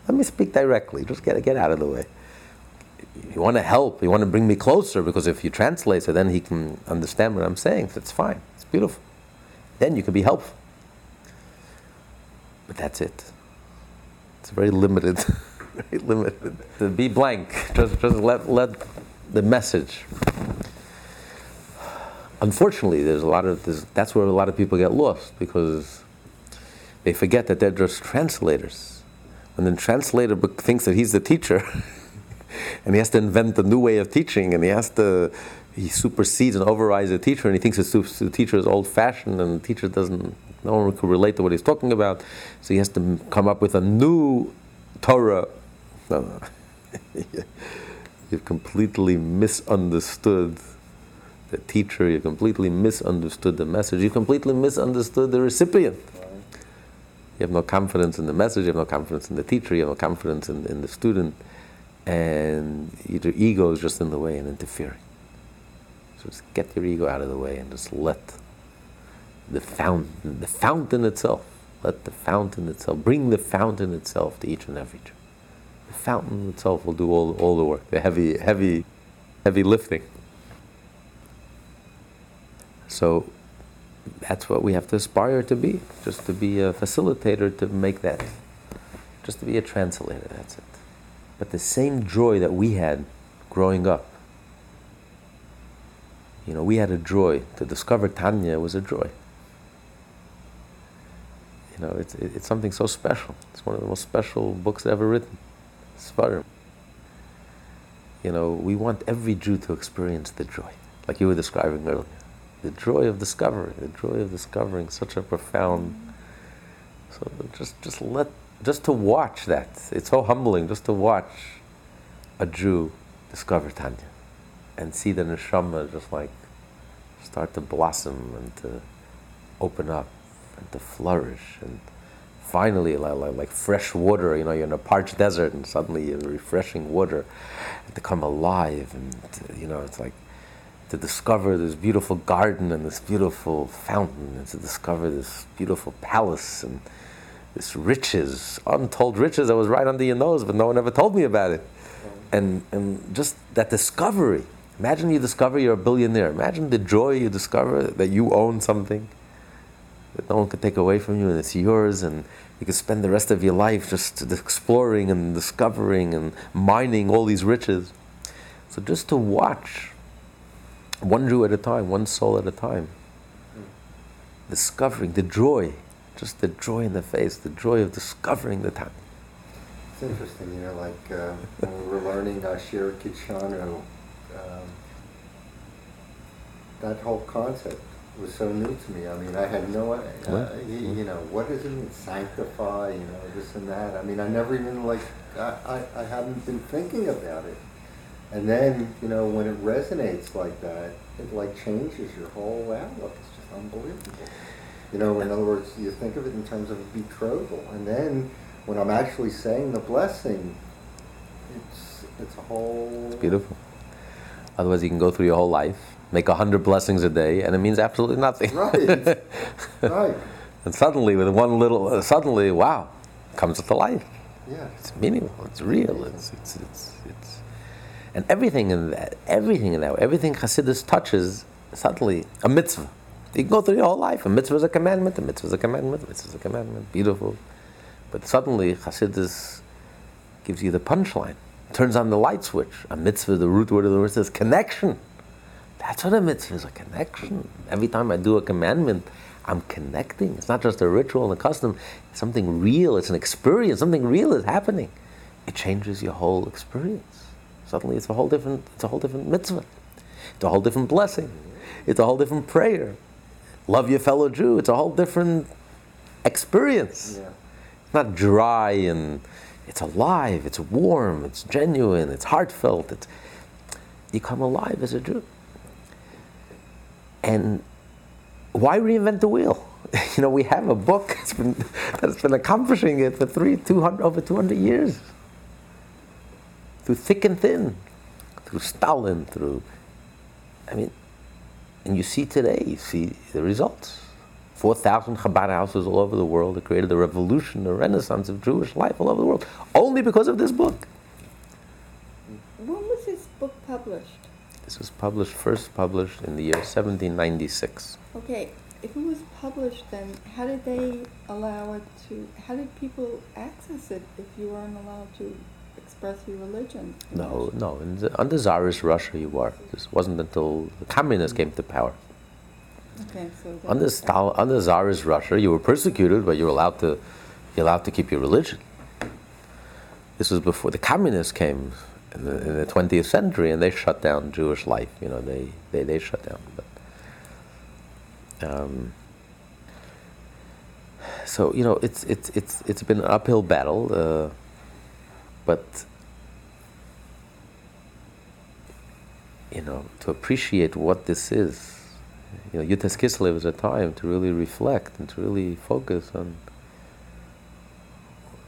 let me speak directly. Just get, get out of the way. You want to help. You want to bring me closer because if you translate, so then he can understand what I'm saying. That's fine. Beautiful. Then you can be helpful. But that's it. It's very limited, very limited. To be blank, just, just let, let the message. Unfortunately, there's a lot of that's where a lot of people get lost because they forget that they're just translators. When the translator thinks that he's the teacher, and he has to invent a new way of teaching, and he has to he supersedes and overrides the teacher, and he thinks the teacher is old-fashioned, and the teacher doesn't no one could relate to what he's talking about, so he has to come up with a new Torah. No, no. You've completely misunderstood the teacher, you completely misunderstood the message, you completely misunderstood the recipient. You have no confidence in the message, you have no confidence in the teacher, you have no confidence in, in the student, and your ego is just in the way and interfering. Just get your ego out of the way and just let the fountain, the fountain itself. Let the fountain itself, bring the fountain itself to each and every tree. The fountain itself will do all, all the work, the heavy, heavy, heavy lifting. So that's what we have to aspire to be, just to be a facilitator to make that, just to be a translator, that's it. But the same joy that we had growing up, you know, we had a joy. To discover Tanya was a joy. You know, it's, it's something so special. It's one of the most special books ever written. Svarim. You know, we want every Jew to experience the joy, like you were describing earlier. The joy of discovery, the joy of discovering such a profound. So just, just let just to watch that, it's so humbling just to watch a Jew discover Tanya and see the neshama just like start to blossom and to open up and to flourish. And finally like, like, like, fresh water you know you're in a parched desert and suddenly you're refreshing water to come alive and you know it's like to discover this beautiful garden and this beautiful fountain and to discover this beautiful palace and this riches untold riches that was right under your nose but no one ever told me about it. And, and just that discovery imagine you discover you're a billionaire. Imagine the joy you discover that you own something that no one could take away from you and it's yours and you could spend the rest of your life just exploring and discovering and mining all these riches. So just to watch one Jew at a time one soul at a time discovering the joy just the joy in the face the joy of discovering the time. It's interesting you know like uh, when we were learning Asher Kidshanu um, that whole concept was so new to me. I mean, I had no, uh, you, you, know, what does it mean, sanctify, you know, this and that. I mean, I never even, like, I, I, I haven't been thinking about it. And then, you know, when it resonates like that, it, like, changes your whole outlook. It's just unbelievable. You know, in other words, you think of it in terms of a betrothal. And then, when I'm actually saying the blessing, it's, it's a whole... It's beautiful. Otherwise, you can go through your whole life make a hundred blessings a day, and it means absolutely nothing. Right. right. And suddenly, with one little, uh, suddenly, wow, comes to life. Yeah. It's meaningful. It's real. It's, it's, it's, it's, and everything in that, everything in that, everything Hasidus touches, suddenly a mitzvah. You can go through your whole life. A mitzvah is a commandment. A mitzvah is a commandment. A mitzvah is a commandment. Beautiful. But suddenly, Hasidus gives you the punchline. Turns on the light switch. A mitzvah, the root word of the word says connection. That's what a mitzvah is a connection. Every time I do a commandment, I'm connecting. It's not just a ritual and a custom, it's something real, it's an experience, something real is happening. It changes your whole experience. Suddenly it's a whole different it's a whole different mitzvah. It's a whole different blessing. It's a whole different prayer. Love your fellow Jew, it's a whole different experience. Yeah. It's not dry and it's alive, it's warm, it's genuine, it's heartfelt, it's you come alive as a Jew. And why reinvent the wheel? you know, we have a book that's been, that's been accomplishing it for three, 200, over 200 years. Through thick and thin, through Stalin, through, I mean, and you see today, you see the results. 4,000 Chabad houses all over the world that created a revolution, a renaissance of Jewish life all over the world, only because of this book. When was this book published? This was published, first published in the year 1796. Okay, if it was published, then how did they allow it to, how did people access it if you weren't allowed to express your religion? No, no. In The, under Tsarist Russia, you were. This wasn't until the communists came to power. Okay, so under, Stal- under Tsarist Russia, you were persecuted, but you were allowed to, you're allowed to keep your religion. This was before the communists came in the, in the 20th century, and they shut down Jewish life. You know, they, they, they shut down. But, um, so you know, it's it's it's it's been an uphill battle, uh, but you know, to appreciate what this is, you know, Yud Tes Kislev is a time to really reflect and to really focus on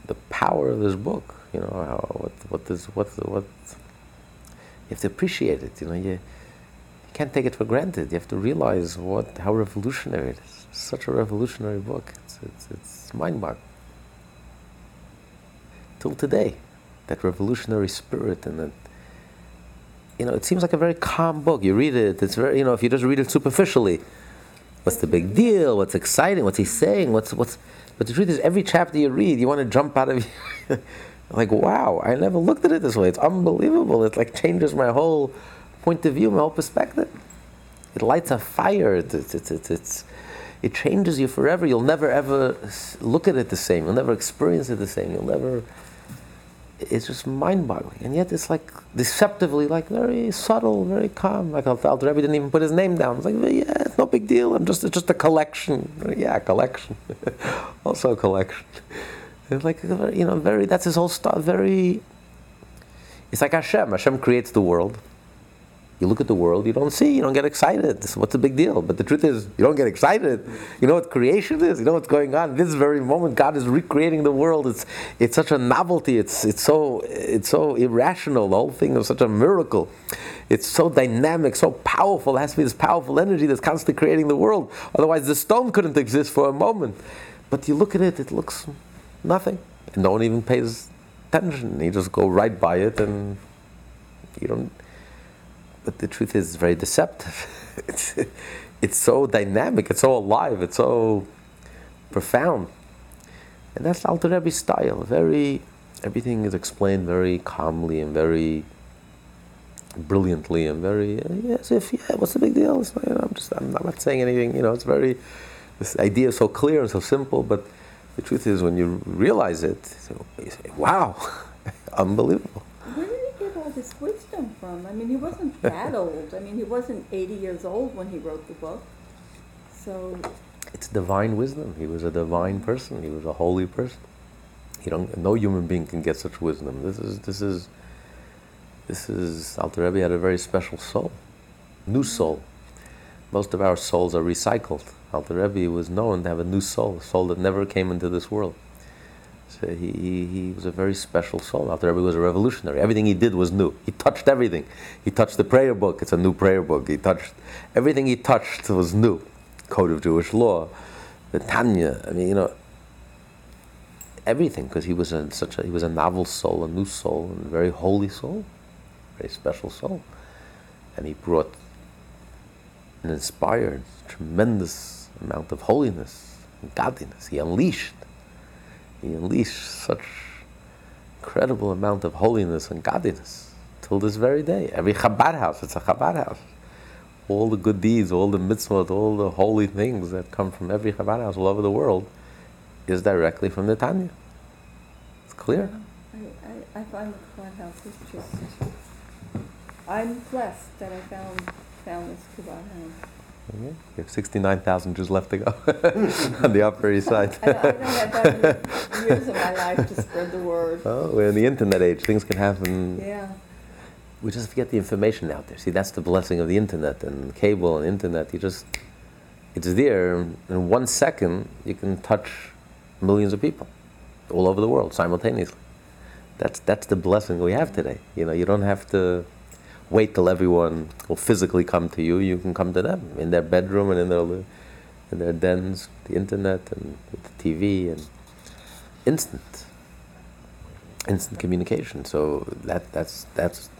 the power of this book you know, how, what, what is, what, what, you have to appreciate it, you know, you, you can't take it for granted. You have to realize what, how revolutionary it is. It's such a revolutionary book. It's, it's, it's mind-boggling. Till today, that revolutionary spirit and that, you know, it seems like a very calm book. You read it, it's very, you know, if you just read it superficially, what's the big deal? What's exciting? What's he saying? What's, what's, but the truth is, every chapter you read, you want to jump out of like, wow, I never looked at it this way. It's unbelievable. It like changes my whole point of view, my whole perspective. It lights a fire. It's, it's, it's, it's, it changes you forever. You'll never ever look at it the same. You'll never experience it the same. You'll never. It's just mind-boggling, and yet it's like deceptively, like very subtle, very calm. Like Alter Rebbe didn't even put his name down. It's like, yeah, it's no big deal. I'm just, it's just a collection. Yeah, collection. also a collection. It's like you know, very. That's his whole stuff. Very. It's like Hashem. Hashem creates the world. You look at the world, you don't see, you don't get excited. What's the big deal? But the truth is, you don't get excited. You know what creation is? You know what's going on? This very moment, God is recreating the world. It's, it's such a novelty. It's, it's, so, it's so irrational. The whole thing is such a miracle. It's so dynamic, so powerful. It has to be this powerful energy that's constantly creating the world. Otherwise, the stone couldn't exist for a moment. But you look at it, it looks nothing. And no one even pays attention. You just go right by it and you don't but the truth is very deceptive. it's, it's so dynamic, it's so alive, it's so profound. And that's Alter Rebbe's style. Very, everything is explained very calmly and very brilliantly and very, uh, yeah, as if, yeah, what's the big deal? You know, I'm just, I'm, I'm not saying anything, you know, it's very, this idea is so clear and so simple, but the truth is when you realize it, you say, wow, unbelievable his wisdom from? I mean, he wasn't that old. I mean, he wasn't 80 years old when he wrote the book. So. It's divine wisdom. He was a divine person. He was a holy person. You don't, no human being can get such wisdom. This is, this is, this is, Alter Rebbe had a very special soul, new soul. Most of our souls are recycled. Alter Rebbe was known to have a new soul, a soul that never came into this world. So he, he, he, was a very special soul. Alter Rebbe was a revolutionary. Everything he did was new. He touched everything. He touched the prayer book. It's a new prayer book. He touched everything he touched was new. Code of Jewish law, the Tanya. I mean, you know, everything because he was a, such a he was a novel soul, a new soul, a very holy soul, very special soul, and he brought an inspired, tremendous amount of holiness and godliness. He unleashed he unleashed such incredible amount of holiness and godliness till this very day. Every Chabad house, it's a Chabad house. All the good deeds, all the mitzvot, all the holy things that come from every Chabad house all over the world is directly from the Tanya. It's clear. Um, I, I, I find the Chabad house is just. I'm blessed that I found found this Chabad house. Mm-hmm. You have 69,000 just left to go on the Upper East Side. I, I don't have years of my life to spread the word. Oh, we're in the internet age. Things can happen. Yeah. We just get the information out there. See, that's the blessing of the internet and cable and internet. You just, it's there. In one second, you can touch millions of people all over the world simultaneously. That's, that's the blessing we have today. You know, you don't have to wait till everyone will physically come to you. You can come to them in their bedroom and in their in their dens, the internet and the TV and instant, instant communication. So that that's that's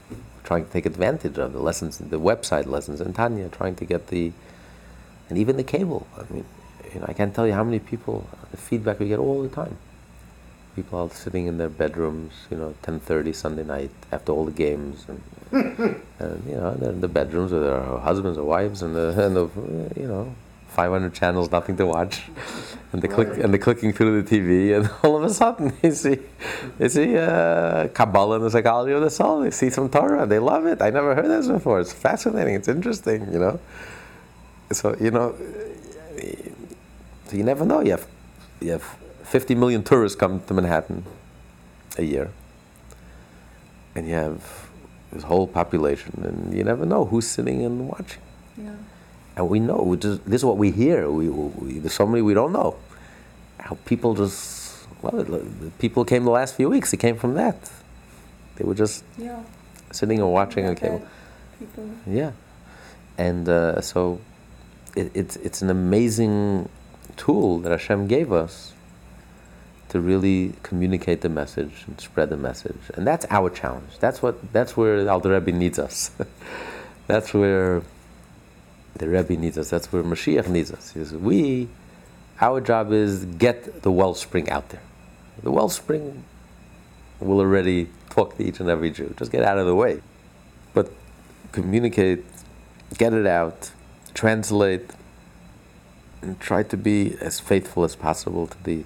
trying to take advantage of the lessons, the website lessons and Tanya, trying to get the and even the cable. I mean, you know, I can't tell you how many people the feedback we get all the time people are sitting in their bedrooms, you know, 10:30 Sunday night after all the games, and, and you know, they're in the bedrooms with their husbands or wives, and the, and the you know, 500 channels, nothing to watch, and they click and they're clicking through the TV, and all of a sudden they see, they see uh, Kabbalah and the psychology of the soul. They see some Torah, they love it. I never heard this before. It's fascinating. It's interesting, you know. So you know, so you never know. You have, you have 50 million tourists come to Manhattan a year. And you have this whole population, and you never know who's sitting and watching. Yeah. And we know, we just, this is what we hear. We, we, there's so many we don't know. How people just, well, people came the last few weeks, it came from that. They were just yeah. sitting and watching on cable. People. Yeah. And uh, so it, it's, it's an amazing tool that Hashem gave us to really communicate the message and spread the message. And that's our challenge. That's what that's where Alter Rebbe needs us. that's where the Rebbe needs us. That's where Mashiach needs us. Is we, our job is get the wellspring out there. The wellspring will already talk to each and every Jew. Just get out of the way. But communicate, get it out, translate, and try to be as faithful as possible to the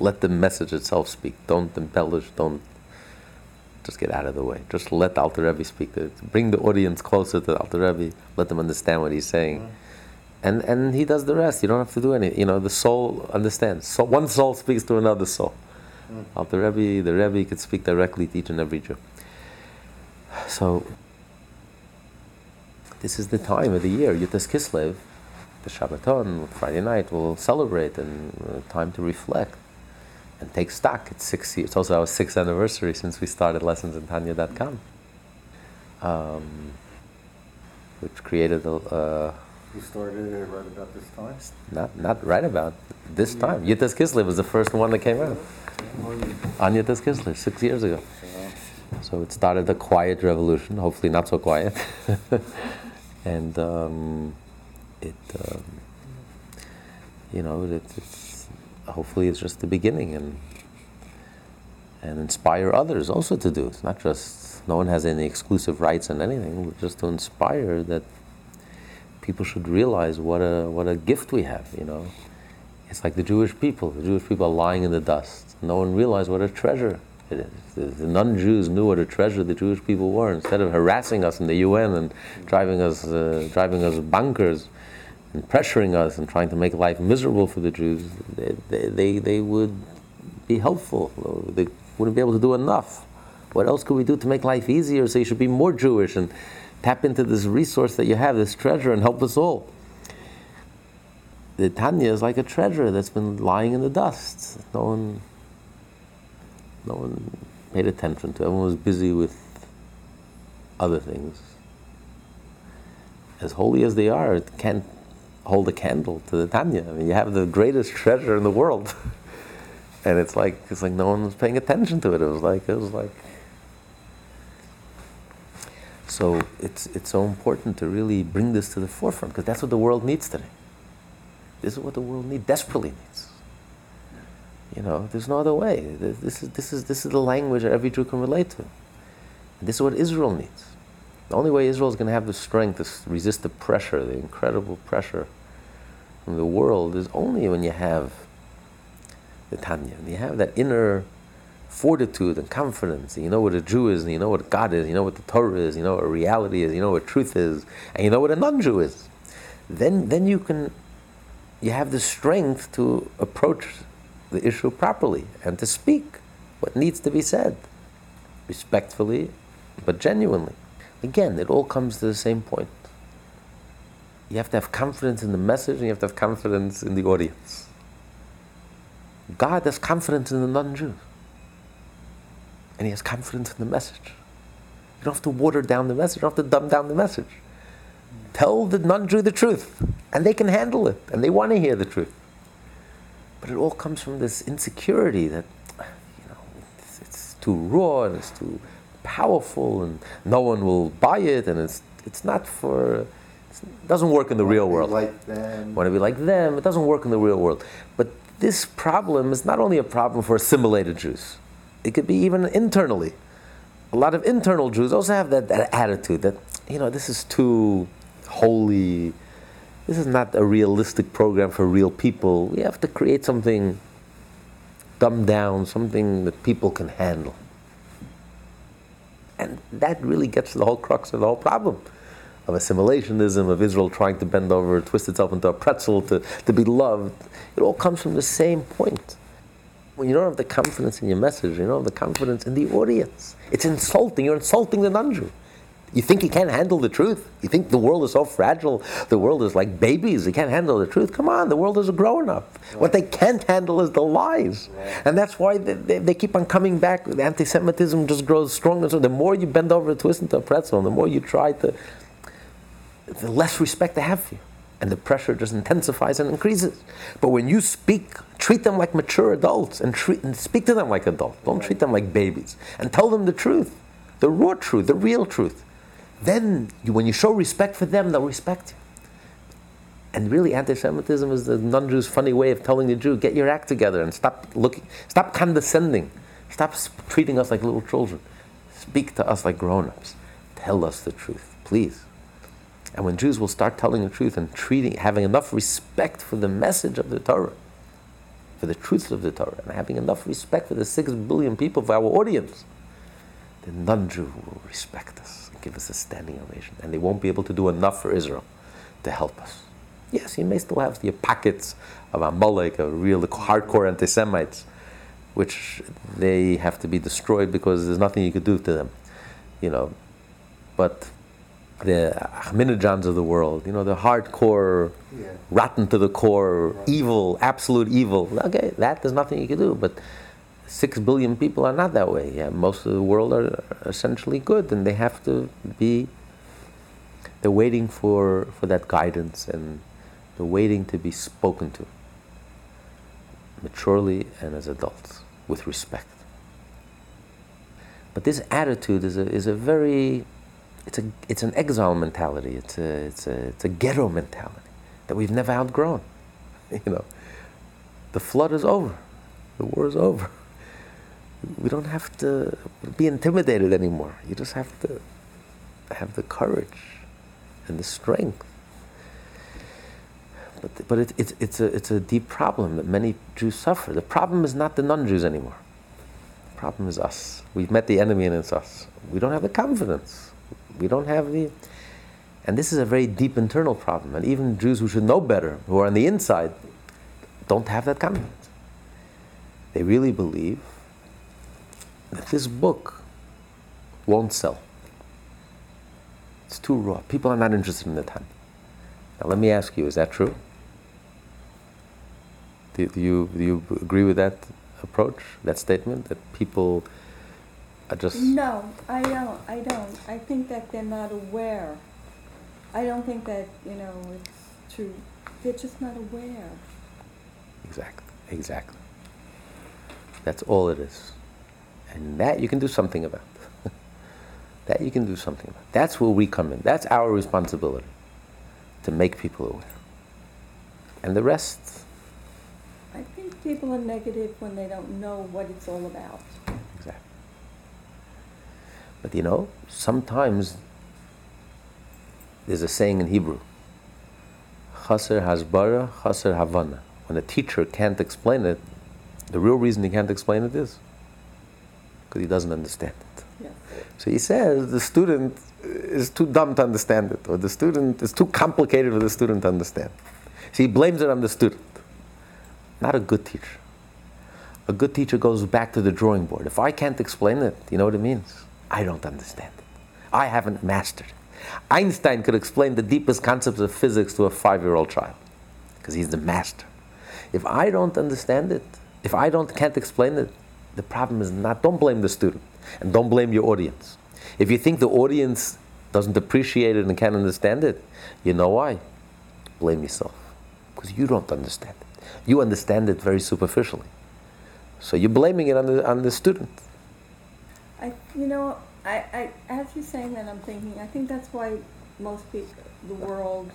let the message itself speak. Don't embellish. Don't just get out of the way. Just let the Alter Rebbe speak. Bring the audience closer to the Alter Rebbe. Let them understand what he's saying. Mm-hmm. And, and he does the rest. You don't have to do anything. You know, the soul understands. So one soul speaks to another soul. Mm. Alter Rebbe, the Rebbe could speak directly to each and every Jew. So, this is the time of the year, Yud Tes Kislev, the Shabbaton, Friday night, we'll celebrate and uh, time to reflect and take stock. It's six years. It's also our sixth anniversary since we started lessons in Tanya.com, um, which created a. Uh, you started it right about this time? Not, not right about this yeah. time. Yud Tes Kislev was the first one that came out. On Yud Tes Kislev, six years ago. So it started a quiet revolution, hopefully not so quiet. and um, it, um, you know, it, it's hopefully it's just the beginning and and inspire others also to do. It. It's not just no one has any exclusive rights and anything, but just to inspire that people should realize what a what a gift we have. You know, it's like the Jewish people. The Jewish people are lying in the dust. No one realized what a treasure it is. The, the non-Jews knew what a treasure the Jewish people were. Instead of harassing us in the UN and driving us uh, driving us bunkers and pressuring us and trying to make life miserable for the Jews, they, they, they, they would be helpful. They wouldn't be able to do enough. What else could we do to make life easier? So you should be more Jewish and tap into this resource that you have, this treasure, and help us all. The Tanya is like a treasure that's been lying in the dust. No one, no one paid attention to. It. Everyone was busy with other things. As holy as they are, it can't hold a candle to the Tanya. I mean, you have the greatest treasure in the world, and it's like it's like no one was paying attention to it. It was like it was like. So it's it's so important to really bring this to the forefront because that's what the world needs today. This is what the world needs desperately needs. You know, there's no other way. This is this is this is the language that every Jew can relate to. And this is what Israel needs. The only way Israel is going to have the strength to resist the pressure, the incredible pressure from the world, is only when you have the Tanya, and you have that inner fortitude and confidence. And you know what a Jew is, and you know what God is, you know what the Torah is, you know what reality is, you know what truth is, and you know what a non-Jew is. Then, then you can, you have the strength to approach the issue properly and to speak what needs to be said, respectfully, but genuinely. Again, it all comes to the same point. You have to have confidence in the message and you have to have confidence in the audience. God has confidence in the non Jews. And He has confidence in the message. You don't have to water down the message, you don't have to dumb down the message. Tell the non Jew the truth, and they can handle it, and they want to hear the truth. But it all comes from this insecurity that, you know, it's, it's too raw and it's too powerful and no one will buy it and it's it's not for it doesn't work in the real world. Like them. Want to be like them? It doesn't work in the real world. But this problem is not only a problem for assimilated Jews. It could be even internally. A lot of internal Jews also have that, that attitude that you know this is too holy. This is not a realistic program for real people. We have to create something dumbed down, something that people can handle. And that really gets to the whole crux of the whole problem of assimilationism, of Israel trying to bend over, twist itself into a pretzel to, to be loved. It all comes from the same point. When you don't have the confidence in your message, you don't have the confidence in the audience. It's insulting. You're insulting the non Jew. You think he can't handle the truth? You think the world is so fragile? The world is like babies. They can't handle the truth. Come on, the world is growing up. Right. What they can't handle is the lies. Right. And that's why they, they, they, keep on coming back. The anti Semitism just grows stronger. So the more you bend over, to twist into a pretzel, the more you try to, the less respect they have for you. And the pressure just intensifies and increases. But when you speak, treat them like mature adults and, treat, and speak to them like adults. Don't treat them like babies. And tell them the truth, the raw truth, the real truth then you, when you show respect for them, they'll respect you. And really, anti-Semitism is the non-Jew's funny way of telling the Jew, get your act together and stop looking, stop condescending, stop treating us like little children, speak to us like grown-ups, tell us the truth, please. And when Jews will start telling the truth and treating, having enough respect for the message of the Torah, for the truth of the Torah, and having enough respect for the six billion people of our audience, the non-Jew will respect us give us a standing ovation. And they won't be able to do enough for Israel to help us. Yes, you may still have your pockets of Amalek, of real hardcore anti Semites, which they have to be destroyed because there's nothing you could do to them, you know. But the Ahmadinejads of the world, you know, the hardcore, Yeah. rotten to the core, Right. evil, absolute evil. Okay, that there's nothing you can do. But six billion people are not that way. Yeah, most of the world are essentially good, and they have to be. They're waiting for for that guidance, and they're waiting to be spoken to maturely and as adults with respect. But this attitude is a, is a very, it's, a, it's an exile mentality, it's a, it's, a, it's a ghetto mentality that we've never outgrown. You know, the flood is over, the war is over. We don't have to be intimidated anymore. You just have to have the courage and the strength but, but it, it's, it's, a, it's a deep problem that many Jews suffer. The problem is not the non Jews anymore. The problem is us. We've met the enemy and it's us. We don't have the confidence. We don't have the. And this is a very deep internal problem. And even Jews who should know better, who are on the inside, don't have that confidence. They really believe this book won't sell. It's too raw. People are not interested in the Tanya. Now, let me ask you: Is that true? Do, do you do you agree with that approach, that statement, that people are just No, I don't, I don't. I think that they're not aware. I don't think that, you know, it's true. They're just not aware. exactly, exactly? That's all it is, and that you can do something about. that you can do something about. That's where we come in. That's our responsibility to make people aware, and the rest. I think people are negative when they don't know what it's all about. Exactly. But you know, sometimes there's a saying in Hebrew Chaser hasbara, chaser havana. When a teacher can't explain it, the real reason he can't explain it is because he doesn't understand it. Yes. So he says the student is too dumb to understand it, or the student is too complicated for the student to understand. So he blames it on the student. Not a good teacher. A good teacher goes back to the drawing board. If I can't explain it, you know what it means? I don't understand it. I haven't mastered it. Einstein could explain the deepest concepts of physics to a five year old child because he's the master. If I don't understand it, if I don't, can't explain it, the problem is not, don't blame the student and don't blame your audience. If you think the audience doesn't appreciate it and can't understand it, you know why? Blame yourself because you don't understand it. You understand it very superficially. So you're blaming it on the, on the student. I, you know, I, I, as you're saying that, I'm thinking, I think that's why most people, the world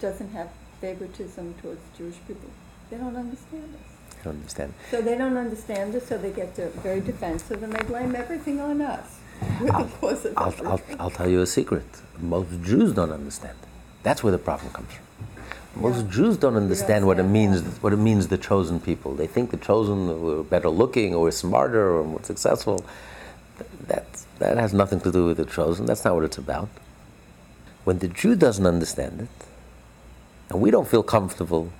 doesn't have favoritism towards Jewish people. They don't understand us. Don't understand. So they don't understand us, so they get very defensive and they blame everything on us. We're the cause of I'll, I'll. I'll tell you a secret. Most Jews don't understand. That's where the problem comes from. Most Yeah. Jews don't understand what it means. that. What it means, the chosen people. They think the chosen were better looking, or smarter, or more successful. That that has nothing to do with the chosen. That's not what it's about. When the Jew doesn't understand it, and we don't feel comfortable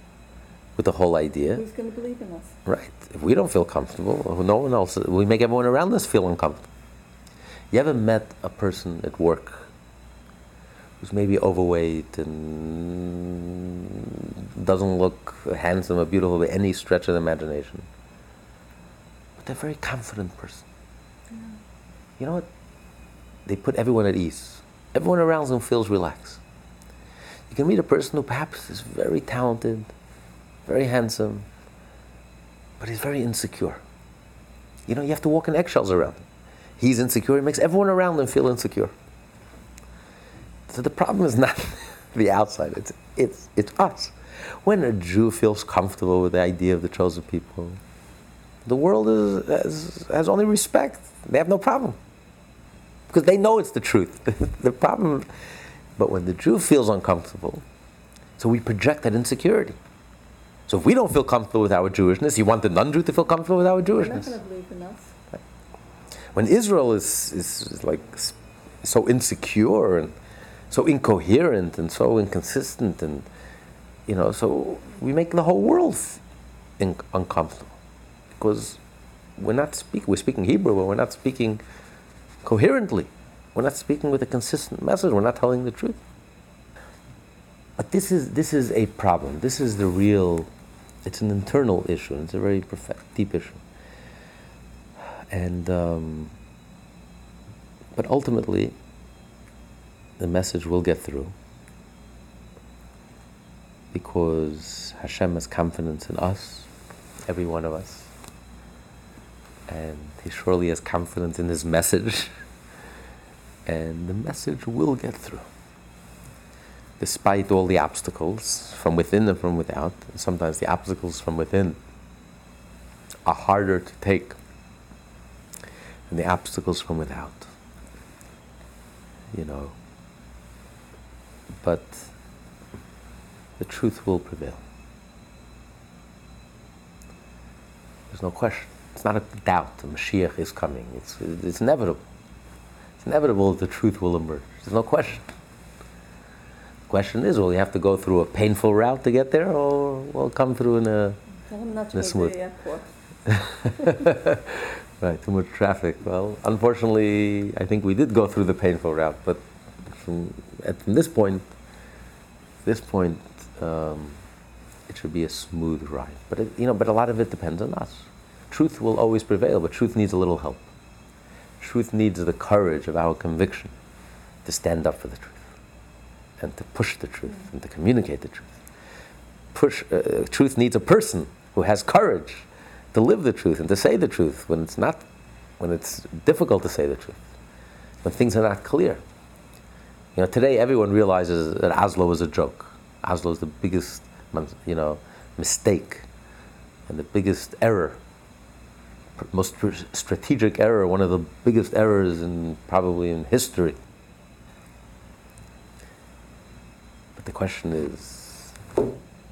with the whole idea, Who's going to believe in us? Right. If we don't feel comfortable, no one else, we make everyone around us feel uncomfortable. You ever met a person at work who's maybe overweight and doesn't look handsome or beautiful by any stretch of the imagination? But they're a very confident person. You know what? They put everyone at ease. Everyone around them feels relaxed. You can meet a person who perhaps is very talented, very handsome, but he's very insecure. You know, you have to walk in eggshells around him. He's insecure, he makes everyone around him feel insecure. So the problem is not the outside, it's, it's, it's us. When a Jew feels comfortable with the idea of the chosen people, the world is, has, has only respect. They have no problem. Because they know it's the truth. the problem, but when the Jew feels uncomfortable, so we project that insecurity. So if we don't feel comfortable with our Jewishness, you want the non-Jew to feel comfortable with our not Jewishness. believe in us. When Israel is, is, is like so insecure and so incoherent and so inconsistent and you know, so we make the whole world in, uncomfortable because we're not speaking, we're speaking Hebrew, but we're not speaking coherently. We're not speaking with a consistent message. We're not telling the truth. But this is, this is a problem. This is the real, it's an internal issue. It's a very deep issue. And, um, but ultimately, the message will get through because Hashem has confidence in us, every one of us, and He surely has confidence in His message, and the message will get through. Despite all the obstacles from within and from without, and sometimes the obstacles from within are harder to take than the obstacles from without. You know, but the truth will prevail. There's no question. It's not a doubt. The Mashiach is coming. It's, it's inevitable. It's inevitable that the truth will emerge. There's no question. Question is, will you have to go through a painful route to get there, or will it come through in a, I'm not in a smooth? right, too much traffic. Well, unfortunately, I think we did go through the painful route, but from, at, from this point, this point, um, it should be a smooth ride. But it, you know, but a lot of it depends on us. Truth will always prevail, but truth needs a little help. Truth needs the courage of our conviction to stand up for the truth and to push the truth and to communicate the truth. Push, uh, truth needs a person who has courage to live the truth and to say the truth when it's not, when it's difficult to say the truth, when things are not clear. You know, today everyone realizes that Oslo was a joke. Oslo is the biggest, you know, mistake and the biggest error, most strategic error, one of the biggest errors in probably in history. But the question is,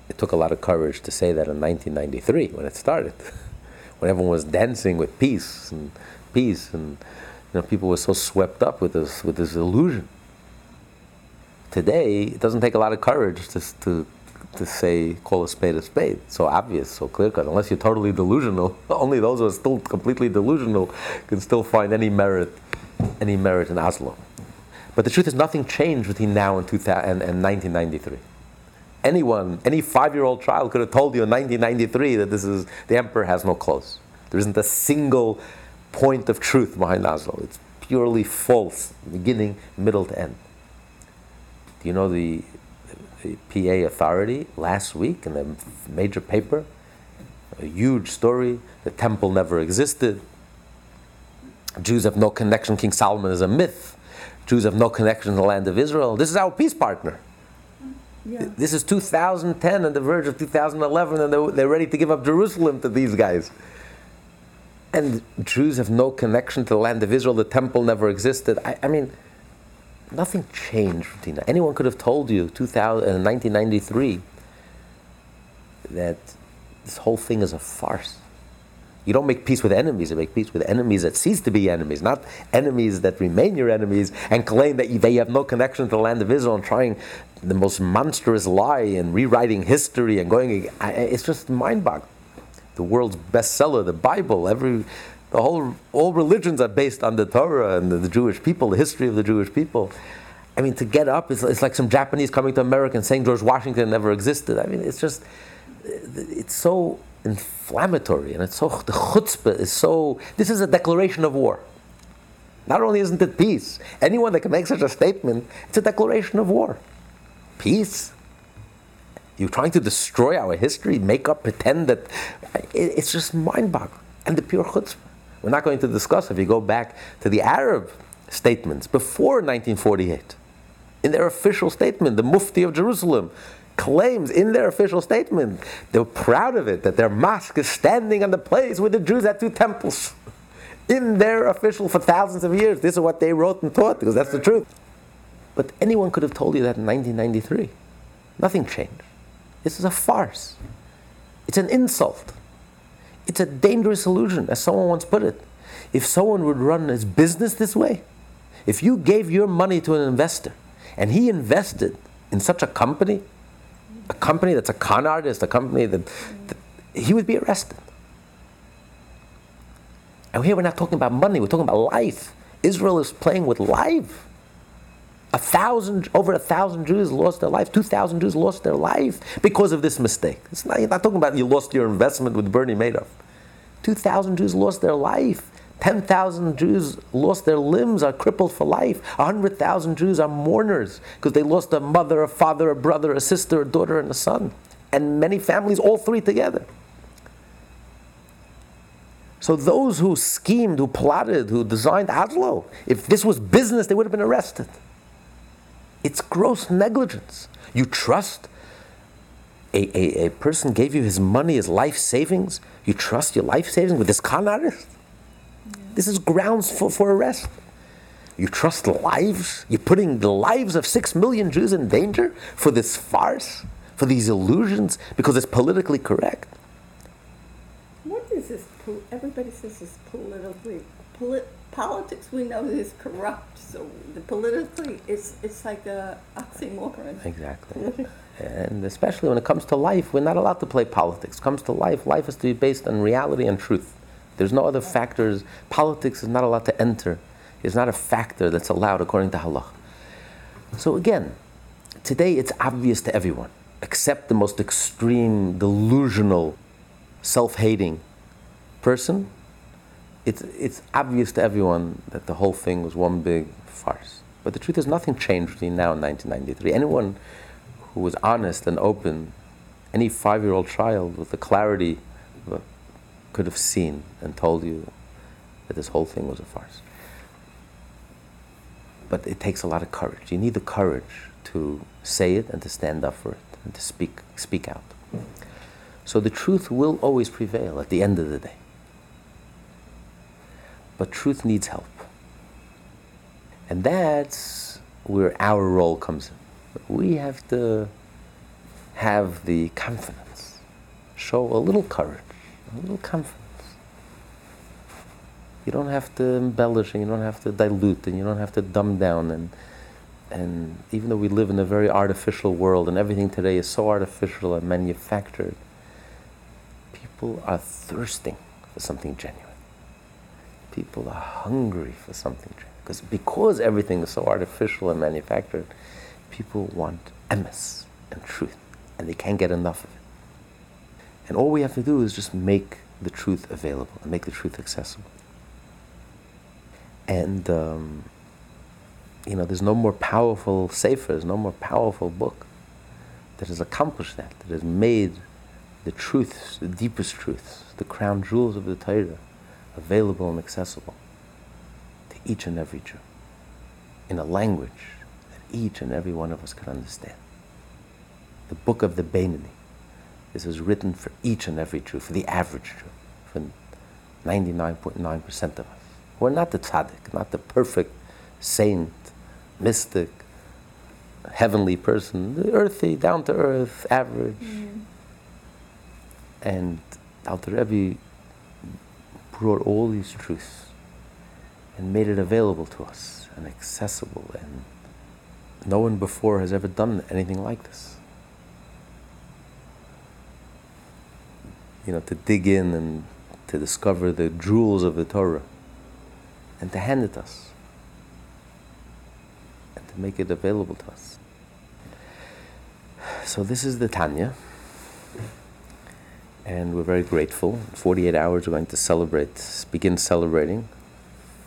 it took a lot of courage to say that in 1993 when it started, when everyone was dancing with peace and peace, and you know, people were so swept up with this with this illusion today, it doesn't take a lot of courage to, to, to say, call a spade a spade. So obvious, so clear cut. Unless you're totally delusional, only those who are still completely delusional can still find any merit, any merit in Oslo. But the truth is, nothing changed between now and, 2000, and, and 1993. Anyone, any five-year-old child could have told you in 1993 that this is the emperor has no clothes. There isn't a single point of truth behind Oslo. It's purely false, beginning, middle to end. Do you know the, the PA authority last week in the major paper? A huge story. The temple never existed. Jews have no connection. King Solomon is a myth. Jews have no connection to the land of Israel. This is our peace partner. Yeah. This is 2010 on the verge of 2011, and they're, they're ready to give up Jerusalem to these guys. And Jews have no connection to the land of Israel. The temple never existed. I, I mean, nothing changed, Tina. Anyone could have told you 2000, uh, 1993 that this whole thing is a farce. You don't make peace with enemies, you make peace with enemies that cease to be enemies, not enemies that remain your enemies and claim that they have no connection to the land of Israel and trying the most monstrous lie and rewriting history and going. It's just mind boggling. The world's bestseller, the Bible, every the whole, all religions are based on the Torah and the, the Jewish people, the history of the Jewish people. I mean, to get up, it's, it's like some Japanese coming to America and saying George Washington never existed. I mean, it's just, it's so inflammatory and it's so, the chutzpah is so, this is a declaration of war. Not only isn't it peace, anyone that can make such a statement, it's a declaration of war. Peace? You're trying to destroy our history, make up, pretend that, it's just mind boggling. And the pure chutzpah. We're not going to discuss if you go back to the Arab statements before 1948. In their official statement, the Mufti of Jerusalem claims in their official statement, they're proud of it, that their mosque is standing on the place where the Jews had two temples. In their official, for thousands of years, this is what they wrote and taught, because that's the truth. But anyone could have told you that in 1993. Nothing changed. This is a farce. It's an insult. It's a dangerous illusion, as someone once put it. If someone would run his business this way, if you gave your money to an investor and he invested in such a company, a company that's a con artist, a company that, that he would be arrested. And here we're not talking about money, we're talking about life. Israel is playing with life. A thousand, over a thousand Jews lost their life. Two thousand Jews lost their life because of this mistake. It's not, you're not talking about you lost your investment with Bernie Madoff. Two thousand Jews lost their life. Ten thousand Jews lost their limbs, are crippled for life. A hundred thousand Jews are mourners because they lost a mother, a father, a brother, a sister, a daughter, and a son. And many families, all three together. So those who schemed, who plotted, who designed Oslo, if this was business, they would have been arrested. It's gross negligence. You trust a, a, a person gave you his money, his life savings. You trust your life savings with this con artist? This is grounds for, for arrest. You trust lives? You're putting the lives of six million Jews in danger for this farce, for these illusions, because it's politically correct. What is this? Everybody says it's politically. Polit- politics we know is corrupt, so the politically it's it's like a oxymoron. Exactly. and especially when it comes to life, we're not allowed to play politics. It comes to life, life is to be based on reality and truth. There's no other factors. Politics is not allowed to enter. It's not a factor that's allowed according to halach. So again, today it's obvious to everyone, except the most extreme, delusional, self-hating person it's, it's obvious to everyone that the whole thing was one big farce. But the truth is, nothing changed between now and 1993. Anyone who was honest and open, any five year old child with the clarity could have seen and told you that this whole thing was a farce. But it takes a lot of courage. You need the courage to say it and to stand up for it and to speak, speak out. So the truth will always prevail at the end of the day. But truth needs help. And that's where our role comes in. We have to have the confidence, show a little courage, a little confidence. You don't have to embellish and you don't have to dilute and you don't have to dumb down and and even though we live in a very artificial world and everything today is so artificial and manufactured, people are thirsting for something genuine people are hungry for something because because everything is so artificial and manufactured, people want emes and truth, and they can't get enough of it. And all we have to do is just make the truth available and make the truth accessible. And um, you know, there's no more powerful sefer, there's no more powerful book that has accomplished that, that has made the truths, the deepest truths, the crown jewels of the Torah available and accessible to each and every Jew in a language that each and every one of us can understand. The book of the Beinoni. This was written for each and every Jew, for the average Jew, for 99.9% of us. We're not the tzaddik, not the perfect saint, mystic, heavenly person, the earthy, down to earth, average. Mm. And Alter Rebbe brought all these truths and made it available to us and accessible and no one before has ever done anything like this. You know, to dig in and to discover the jewels of the Torah and to hand it to us and to make it available to us. So this is the Tanya and we're very grateful. 48 hours, we're going to celebrate, begin celebrating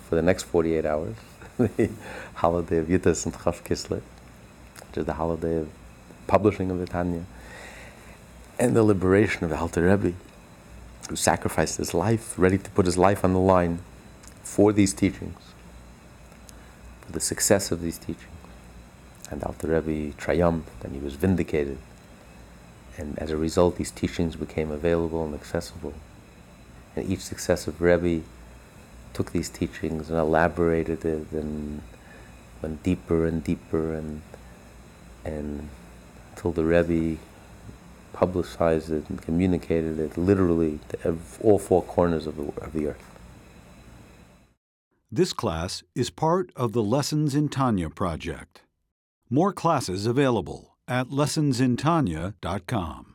for the next 48 hours, the holiday of Yud Tes and Chof Kislev, which is the holiday of publishing of the Tanya, and the liberation of the Alter Rebbe, who sacrificed his life, ready to put his life on the line for these teachings, for the success of these teachings. And Alter Rebbe triumphed, and he was vindicated and as a result, these teachings became available and accessible. And each successive Rebbe took these teachings and elaborated it and went deeper and deeper and and until the Rebbe publicized it and communicated it literally to all four corners of the, of the earth. This class is part of the Lessons in Tanya project. More classes available at lessonsintanya.com.